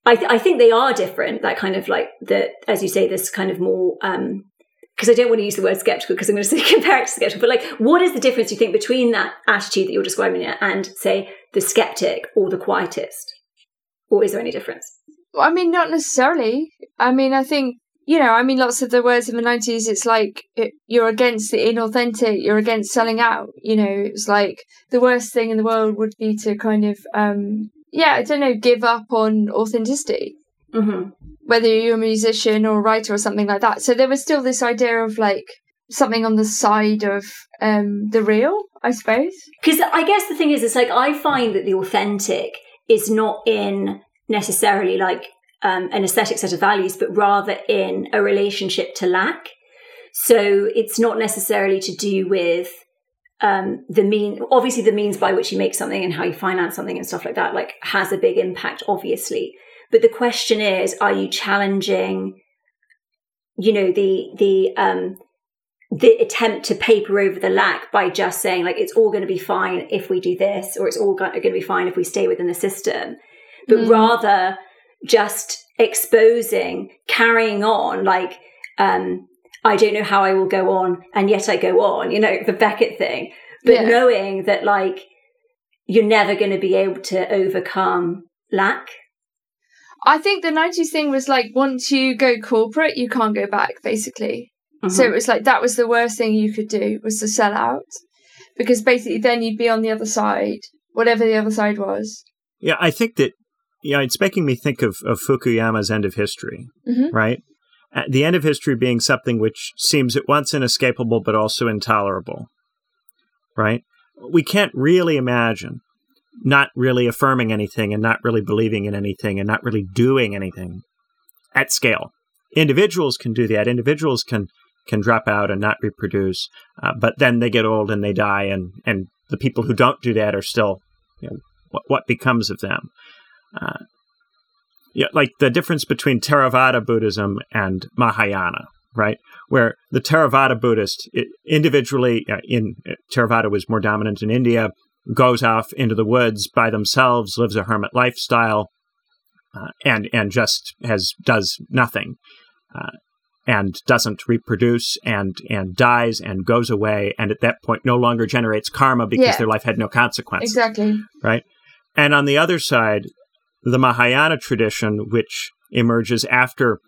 I, th- I think they are different that kind of like the as you say this kind of more um because I don't want to use the word skeptical because I'm going to say compare it to skeptical, but like, what is the difference you think between that attitude that you're describing and say the skeptic or the quietist? Or is there any difference? I mean, not necessarily. I mean, I think you know, I mean, lots of the words in the nineties. It's like it, you're against the inauthentic. You're against selling out. You know, it's like the worst thing in the world would be to kind of, um, yeah, I don't know, give up on authenticity. Mm-hmm. Whether you're a musician or a writer or something like that. So there was still this idea of like something on the side of um, the real, I suppose. Because I guess the thing is, it's like I find that the authentic is not in necessarily like um, an aesthetic set of values, but rather in a relationship to lack. So it's not necessarily to do with um, the mean, obviously the means by which you make something and how you finance something and stuff like that, like has a big impact, obviously. But the question is, are you challenging, you know, the, the, um, the attempt to paper over the lack by just saying like it's all going to be fine if we do this or it's all going to be fine if we stay within the system but mm. rather just exposing carrying on like um I don't know how I will go on, and yet I go on, you know, the Beckett thing. But yeah. knowing that, like, you're never going to be able to overcome lack. I think the 90s thing was like, once you go corporate, you can't go back, basically. Mm-hmm. So it was like, that was the worst thing you could do, was to sell out. Because basically, then you'd be on the other side, whatever the other side was. Yeah, I think that, yeah, it's making me think of, of Fukuyama's end of history, mm-hmm. right? the end of history being something which seems at once inescapable but also intolerable, right? We can't really imagine not really affirming anything and not really believing in anything and not really doing anything at scale. Individuals can do that. Individuals can can drop out and not reproduce, uh, but then they get old and they die, and and the people who don't do that are still, you know, what, what becomes of them? Uh, yeah, like the difference between Theravada Buddhism and Mahayana, right? Where the Theravada Buddhist it, individually uh, in uh, Theravada was more dominant in India, goes off into the woods by themselves, lives a hermit lifestyle, uh, and and just has does nothing. And doesn't reproduce and and dies and goes away and at that point no longer generates karma because yeah. their life had no consequence. Exactly. Right. And on the other side, the Mahayana tradition, which emerges after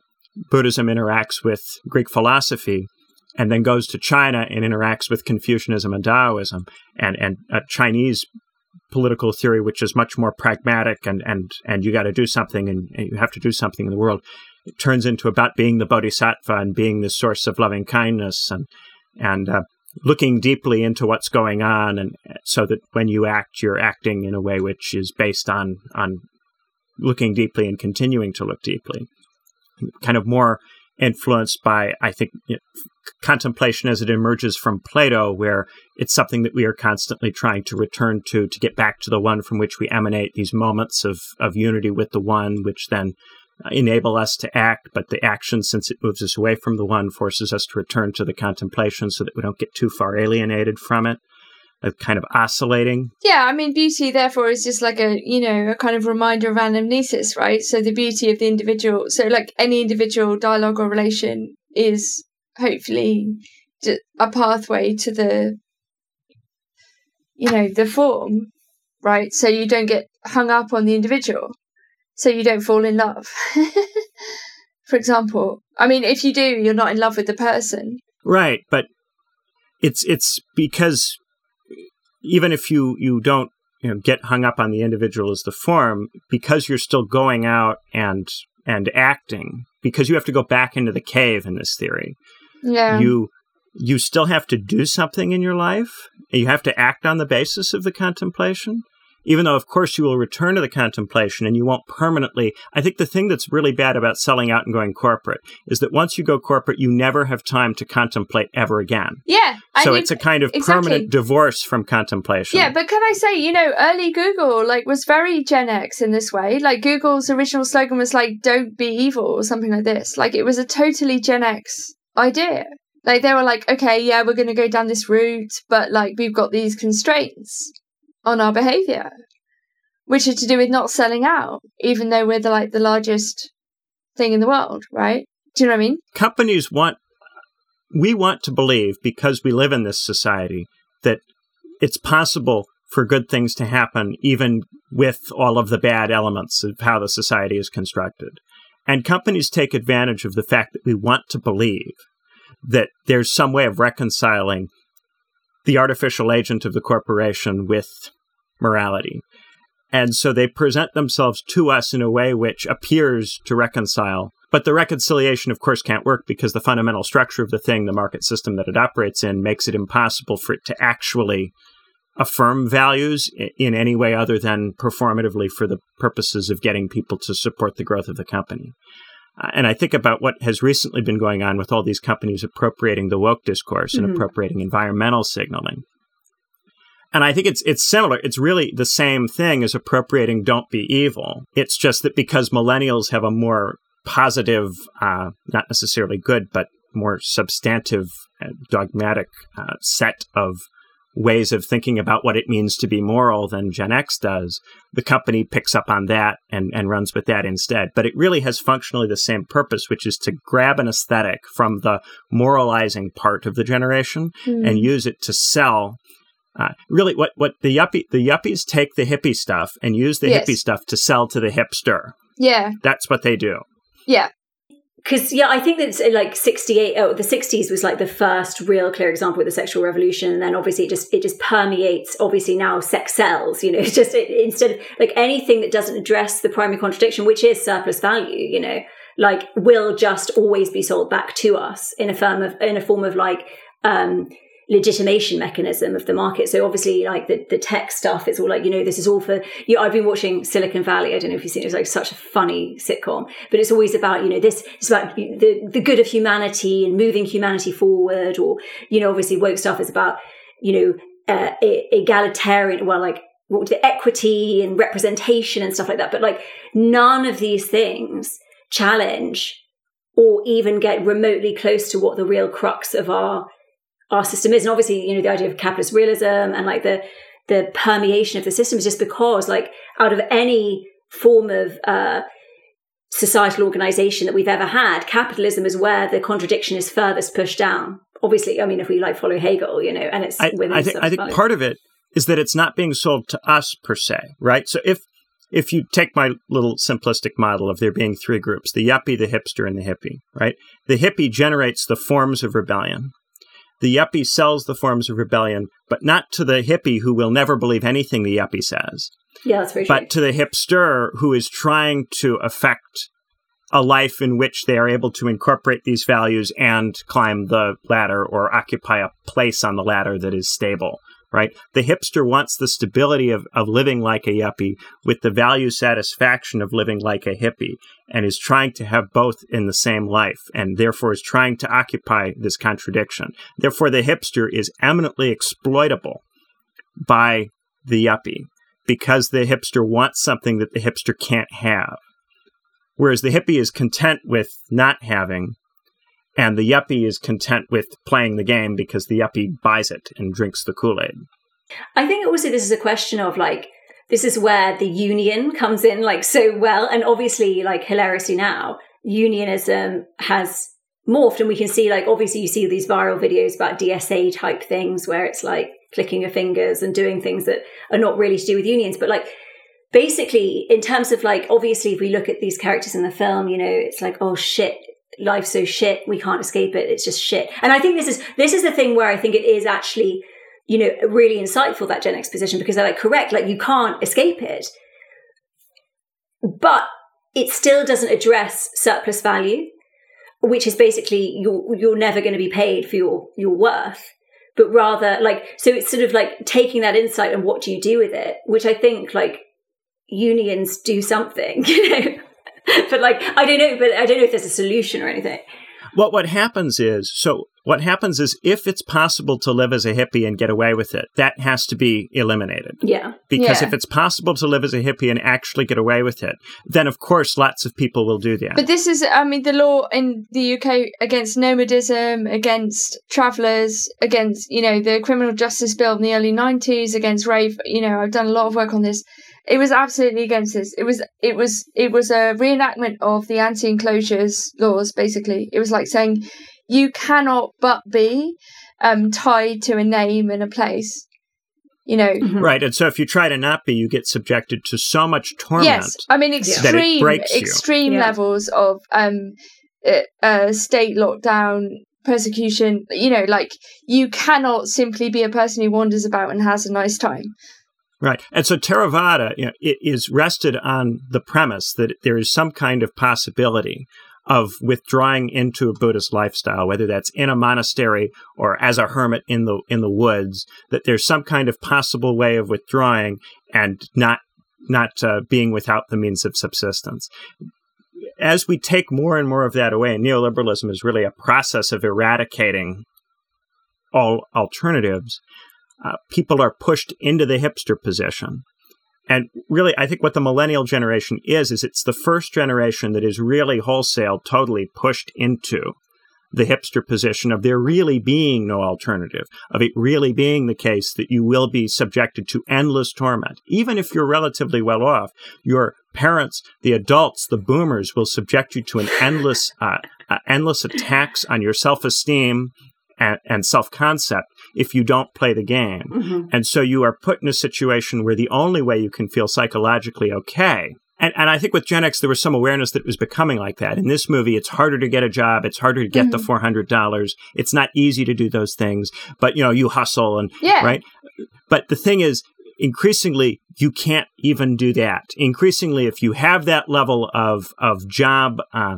Buddhism interacts with Greek philosophy and then goes to China and interacts with Confucianism and Taoism and, and a Chinese political theory, which is much more pragmatic and, and, and you got to do something and, and, you have to do something in the world. It turns into about being the bodhisattva and being the source of loving kindness and, and uh, looking deeply into what's going on and so that when you act, you're acting in a way which is based on, on looking deeply and continuing to look deeply. Kind of more influenced by, I think, you know, contemplation as it emerges from Plato, where it's something that we are constantly trying to return to, to get back to the one from which we emanate these moments of, of unity with the one, which then enable us to act, but the action, since it moves us away from the one, forces us to return to the contemplation so that we don't get too far alienated from it a kind of oscillating. Yeah, I mean, beauty therefore is just like a you know a kind of reminder of anamnesis, right? So the beauty of the individual. So like any individual dialogue or relation is hopefully a pathway to the you know the form, right? So you don't get hung up on the individual, so you don't fall in love. For example, I mean, if you do, you're not in love with the person, right? But it's it's because even if you you don't you know, get hung up on the individual as the form, because you're still going out and and acting, because you have to go back into the cave in this theory. Yeah. You you still have to do something in your life. You have to act on the basis of the contemplation even though, of course, you will return to the contemplation and you won't permanently. I think the thing that's really bad about selling out and going corporate is that once you go corporate, you never have time to contemplate ever again. Yeah. So it's a kind of exactly. permanent divorce from contemplation. Yeah, but can I say, you know, early Google like was very Gen X in this way. Like Google's original slogan was like "Don't be evil" or something like this. Like it was a totally Gen X idea. Like they were like, okay, yeah, we're going to go down this route, but like we've got these constraints on our behavior, which are to do with not selling out, even though we're the like the largest thing in the world, right? Do you know what I mean? Companies want we want to believe because we live in this society that it's possible for good things to happen even with all of the bad elements of how the society is constructed. And companies take advantage of the fact that we want to believe that there's some way of reconciling the artificial agent of the corporation with morality. And so they present themselves to us in a way which appears to reconcile. But the reconciliation, of course, can't work because the fundamental structure of the thing, the market system that it operates in, makes it impossible for it to actually affirm values in any way other than performatively for the purposes of getting people to support the growth of the company. Uh, and I think about what has recently been going on with all these companies appropriating the woke discourse mm-hmm. and appropriating environmental signaling. And I think it's it's similar. It's really the same thing as appropriating "Don't be evil." It's just that because millennials have a more positive, uh, not necessarily good, but more substantive, uh, dogmatic uh, set of ways of thinking about what it means to be moral than Gen X does, the company picks up on that and, and runs with that instead. But it really has functionally the same purpose, which is to grab an aesthetic from the moralizing part of the generation mm. and use it to sell. Uh, really, what, what the yuppie the yuppies take the hippie stuff and use the yes. hippie stuff to sell to the hipster. Yeah, that's what they do. Yeah, because yeah i think that like 68 oh, the 60s was like the first real clear example with the sexual revolution and then obviously it just it just permeates obviously now sex sells you know it's just it, instead of like anything that doesn't address the primary contradiction which is surplus value you know like will just always be sold back to us in a form of in a form of like um legitimation mechanism of the market. So obviously, like the, the tech stuff, it's all like, you know, this is all for you. I've been watching Silicon Valley. I don't know if you've seen it. It's like such a funny sitcom, but it's always about, you know, this, it's about the, the good of humanity and moving humanity forward. Or, you know, obviously woke stuff is about, you know, uh, egalitarian, well, like the equity and representation and stuff like that. But like none of these things challenge or even get remotely close to what the real crux of our our system is. And obviously, you know, the idea of capitalist realism and like the the permeation of the system is just because like out of any form of uh, societal organization that we've ever had, capitalism is where the contradiction is furthest pushed down. Obviously, I mean, if we like follow Hegel, you know, and it's I, I think I think part of it is that it's not being sold to us per se, right? So if if you take my little simplistic model of there being three groups the yuppie, the hipster, and the hippie, right? The hippie generates the forms of rebellion, the yuppie sells the forms of rebellion, but not to the hippie who will never believe anything the yuppie says. Yeah, that's very But to the hipster who is trying to affect a life in which they are able to incorporate these values and climb the ladder or occupy a place on the ladder that is stable right? The hipster wants the stability of, of living like a yuppie with the value satisfaction of living like a hippie and is trying to have both in the same life and therefore is trying to occupy this contradiction. Therefore, the hipster is eminently exploitable by the yuppie because the hipster wants something that the hipster can't have. Whereas the hippie is content with not having and the yuppie is content with playing the game because the yuppie buys it and drinks the Kool Aid. I think also this is a question of like, this is where the union comes in like so well. And obviously, like hilariously now, unionism has morphed and we can see like obviously you see these viral videos about DSA type things where it's like clicking your fingers and doing things that are not really to do with unions, but like basically in terms of like obviously if we look at these characters in the film, you know, it's like, oh shit, life's so shit we can't escape it it's just shit. And i think this is this is the thing where i think it is actually you know really insightful that gen x position because they're like correct like you can't escape it. But it still doesn't address surplus value which is basically you're you're never going to be paid for your your worth but rather like so it's sort of like taking that insight and what do you do with it which i think like unions do something you know but like I don't know, but I don't know if there's a solution or anything. Well, what happens is so what happens is if it's possible to live as a hippie and get away with it, that has to be eliminated. Yeah. Because yeah. if it's possible to live as a hippie and actually get away with it, then of course lots of people will do that. But this is, I mean, the law in the UK against nomadism, against travellers, against, you know, the criminal justice bill in the early 90s, against rape. You know, I've done a lot of work on this. It was absolutely against this. It was it was it was a reenactment of the anti-enclosures laws. Basically, it was like saying you cannot but be um, tied to a name and a place. You know, mm-hmm. right? And so if you try to not be, you get subjected to so much torment. Yes, I mean extreme extreme yeah. levels of um, uh, state lockdown, persecution. You know, like you cannot simply be a person who wanders about and has a nice time. Right. And so Theravada you know, it is rested on the premise that there is some kind of possibility of withdrawing into a Buddhist lifestyle, whether that's in a monastery or as a hermit in the in the woods, that there's some kind of possible way of withdrawing and not not uh, being without the means of subsistence. As we take more and more of that away, neoliberalism is really a process of eradicating all alternatives. Uh, people are pushed into the hipster position. And really, I think what the millennial generation is, is it's the first generation that is really wholesale, totally pushed into the hipster position of there really being no alternative, of it really being the case that you will be subjected to endless torment. Even if you're relatively well off, your parents, the adults, the boomers will subject you to an endless, uh, uh, endless attacks on your self esteem and, and self concept if you don't play the game. Mm-hmm. And so you are put in a situation where the only way you can feel psychologically okay. And, and I think with Gen X, there was some awareness that it was becoming like that. In this movie, it's harder to get a job. It's harder to get mm-hmm. the $400. It's not easy to do those things, but you know, you hustle and, yeah. right? But the thing is, increasingly, you can't even do that. Increasingly, if you have that level of, of job, uh,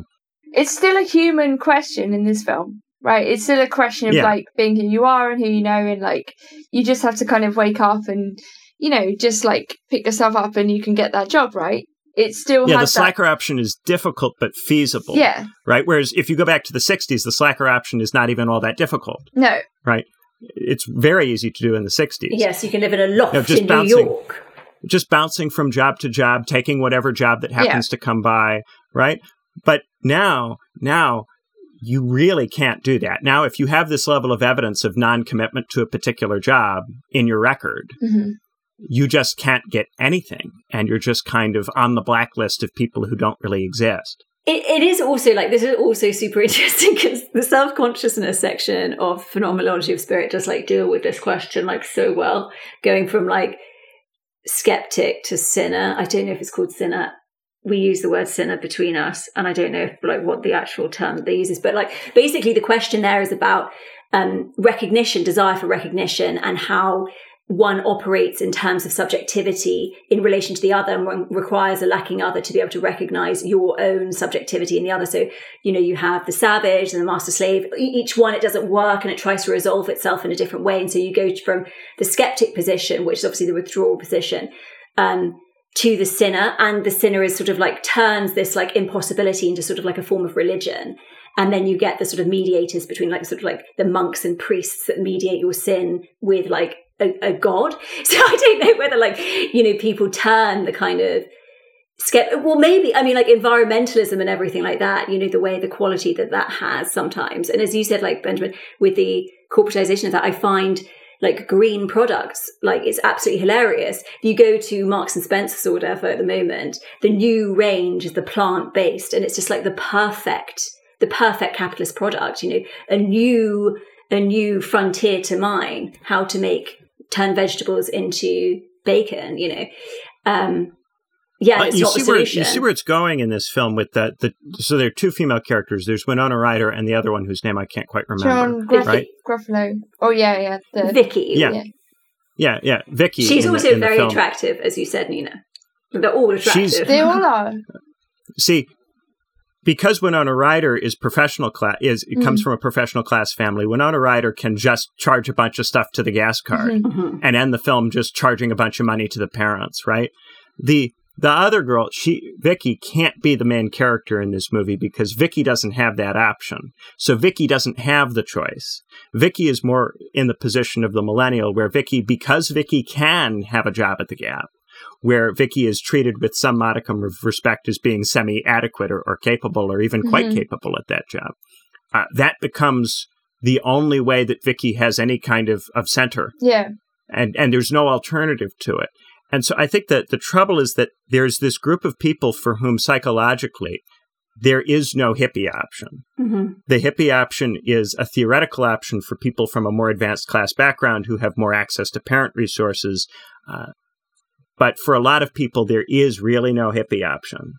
it's still a human question in this film right? It's still a question of yeah. like being who you are and who you know, and like you just have to kind of wake up and you know just like pick yourself up and you can get that job, right? It still yeah. the slacker option is difficult but feasible. Yeah. Right. Whereas if you go back to the '60s, the slacker option is not even all that difficult. No. Right. It's very easy to do in the '60s. Yes, you can live in a loft you know, in bouncing, New York. Just bouncing from job to job, taking whatever job that happens yeah. to come by. Right. But now, now you really can't do that. Now, if you have this level of evidence of non commitment to a particular job in your record, mm-hmm. you just can't get anything. And you're just kind of on the blacklist of people who don't really exist. It, it is also like this is also super interesting because the self consciousness section of phenomenology of spirit does like deal with this question like so well, going from like skeptic to sinner. I don't know if it's called sinner we use the word sinner between us and i don't know if, like what the actual term they use is but like basically the question there is about um, recognition desire for recognition and how one operates in terms of subjectivity in relation to the other and one requires a lacking other to be able to recognize your own subjectivity in the other. So you know you have the savage and the master slave. Each one it doesn't work and it tries to resolve itself in a different way. And so you go from the skeptic position which is obviously the withdrawal position um, to the sinner and the sinner is sort of like turns this like impossibility into sort of like a form of religion. And then you get the sort of mediators between like sort of like the monks and priests that mediate your sin with like a, a god. So i don't know whether like you know people turn the kind of well maybe i mean like environmentalism and everything like that you know the way the quality that that has sometimes. And as you said like benjamin with the corporatization of that i find like green products. Like it's absolutely hilarious. If you go to Marks and Spencer's or whatever at the moment, the new range is the plant based and it's just like the perfect, the perfect capitalist product, you know, a new, a new frontier to mine, how to make, turn vegetables into bacon, you know. Um, yeah, it's you not see the solution. Where, you see where it's going in this film with that. the so there are two female characters. There's Winona Ryder and the other one whose name I can't quite remember. John right? Garofalo. Oh yeah, yeah. The, Vickie. Yeah. yeah. Yeah, yeah, Vickie. She's also the, very attractive, as you said, Nina. They're all attractive. She's, they all are. See, because Winona Ryder is professional class is it mm-hmm. comes from a professional class family. Winona Ryder can just charge a bunch of stuff to the gas card mm-hmm. mm-hmm. and end the film just charging a bunch of money to the parents, right? The the other girl, she Vickie can't be the main character in this movie because Vickie doesn't have that option. So Vickie doesn't have the choice. Vickie is more in the position of the millennial where Vickie because Vickie can have a job at the Gap, where Vicky is treated with some modicum of respect as being semi-adequate or, or capable or even quite mm-hmm. capable at that job. Uh, that becomes the only way that Vicky has any kind of, of center. Yeah. And and there's no alternative to it. And so I think that the trouble is that there's this group of people for whom psychologically there is no hippie option. Mm-hmm. The hippie option is a theoretical option for people from a more advanced class background who have more access to parent resources. Uh, but for a lot of people, there is really no hippie option.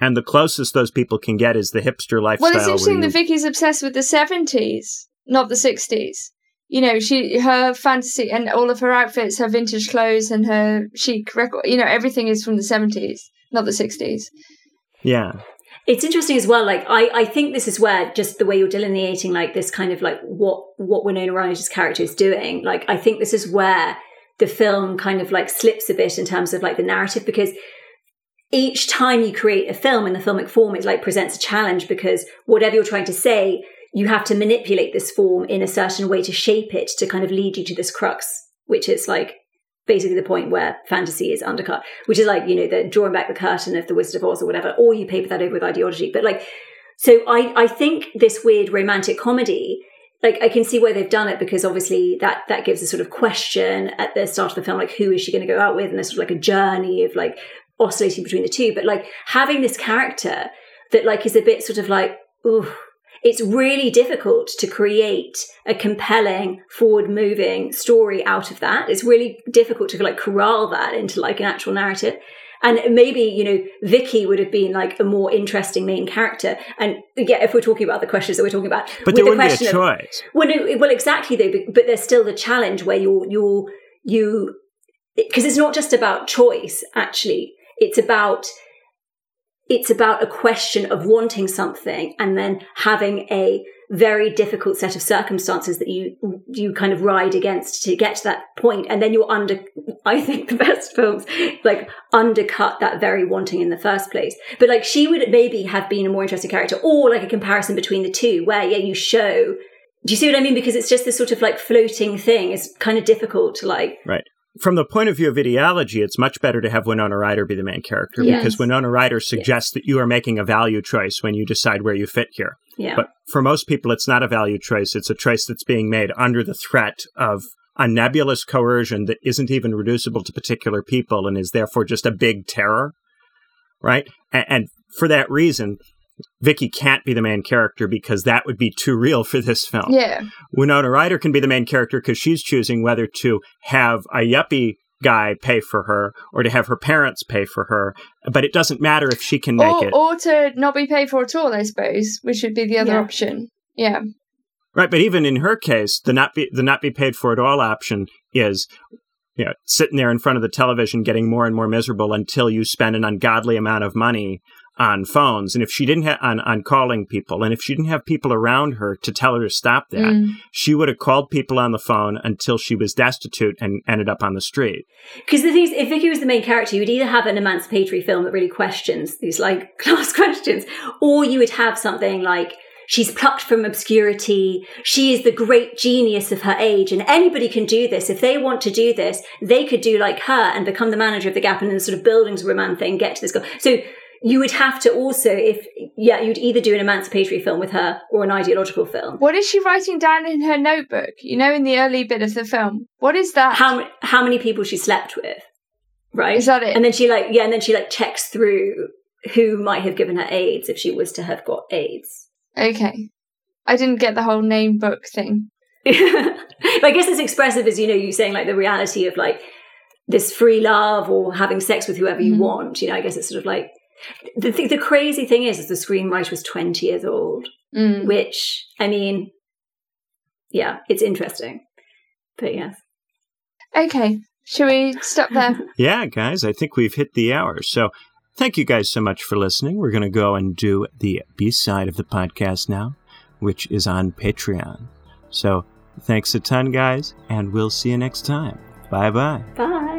And the closest those people can get is the hipster lifestyle. Well, it's interesting you... that Vickie's obsessed with the 70s, not the 60s you know, she her fantasy and all of her outfits, her vintage clothes, and her chic record. You know, everything is from the seventies, not the sixties. Yeah. it's interesting as well. Like I, I think this is where just the way you're delineating like this kind of like what what Winona Ryder's character is doing. Like I think this is where the film kind of like slips a bit in terms of like the narrative because each time you create a film in the filmic form, it like presents a challenge because whatever you're trying to say, you have to manipulate this form in a certain way to shape it to kind of lead you to this crux, which is like basically the point where fantasy is undercut, which is like, you know, the drawing back the curtain of the Wizard of Oz or whatever, or you paper that over with ideology. But like, so I, I think this weird romantic comedy, like I can see where they've done it because obviously that that gives a sort of question at the start of the film, like who is she going to go out with, and there's sort of like a journey of like oscillating between the two. But like having this character that like is a bit sort of like, ooh, it's really difficult to create a compelling forward moving story out of that. It's really difficult to like corral that into like an actual narrative. And maybe you know Vickie would have been like a more interesting main character. And yeah if we're talking about the questions that we're talking about but there the wouldn't be a choice of, well no, well exactly though but, but there's still the challenge where you're you're you because it's not just about choice actually. It's about it's about a question of wanting something and then having a very difficult set of circumstances that you you kind of ride against to get to that point. And then you're under i think the best films like undercut that very wanting in the first place. But like she would maybe have been a more interesting character or like a comparison between the two where yeah you show do you see what i mean? Because it's just this sort of like floating thing. It's kind of difficult to like right from the point of view of ideology, it's much better to have Winona Ryder be the main character yes. because Winona Ryder suggests that you are making a value choice when you decide where you fit here. Yeah. But for most people, it's not a value choice. It's a choice that's being made under the threat of a nebulous coercion that isn't even reducible to particular people and is therefore just a big terror. Right. And, and for that reason, Vickie can't be the main character because that would be too real for this film. Yeah. Winona Ryder can be the main character because she's choosing whether to have a yuppie guy pay for her or to have her parents pay for her. But it doesn't matter if she can make or, it. Or to not be paid for at all, I suppose, which would be the other yeah. option. Yeah. Right, but even in her case, the not be the not be paid for at all option is you know, sitting there in front of the television getting more and more miserable until you spend an ungodly amount of money on phones and if she didn't have on, on calling people and if she didn't have people around her to tell her to stop that mm. she would have called people on the phone until she was destitute and ended up on the street because the thing is if Vickie was the main character you would either have an emancipatory film that really questions these like class questions or you would have something like She's plucked from obscurity. She is the great genius of her age. And anybody can do this. If they want to do this, they could do like her and become the manager of the Gap and then sort of Bildungsroman thing, get to this goal. So you would have to also if yeah you'd either do an emancipatory film with her or an ideological film. What is she writing down in her notebook? You know in the early bit of the film. What is that? How how many people she slept with right? Is that it? And then she like yeah and then she like checks through who might have given her aids if she was to have got aids. Okay. I didn't get the whole name book thing. But i guess as expressive as you know you saying like the reality of like this free love or having sex with whoever you mm. want. You know i guess it's sort of like the, th- the crazy thing is, is the screenwriter was 20 years old, mm. which, I mean, yeah, it's interesting. But yes. Okay. Shall we stop there? yeah, guys, I think we've hit the hour. So thank you guys so much for listening. We're going to go and do the B side of the podcast now, which is on Patreon. So thanks a ton, guys, and we'll see you next time. Bye-bye. Bye.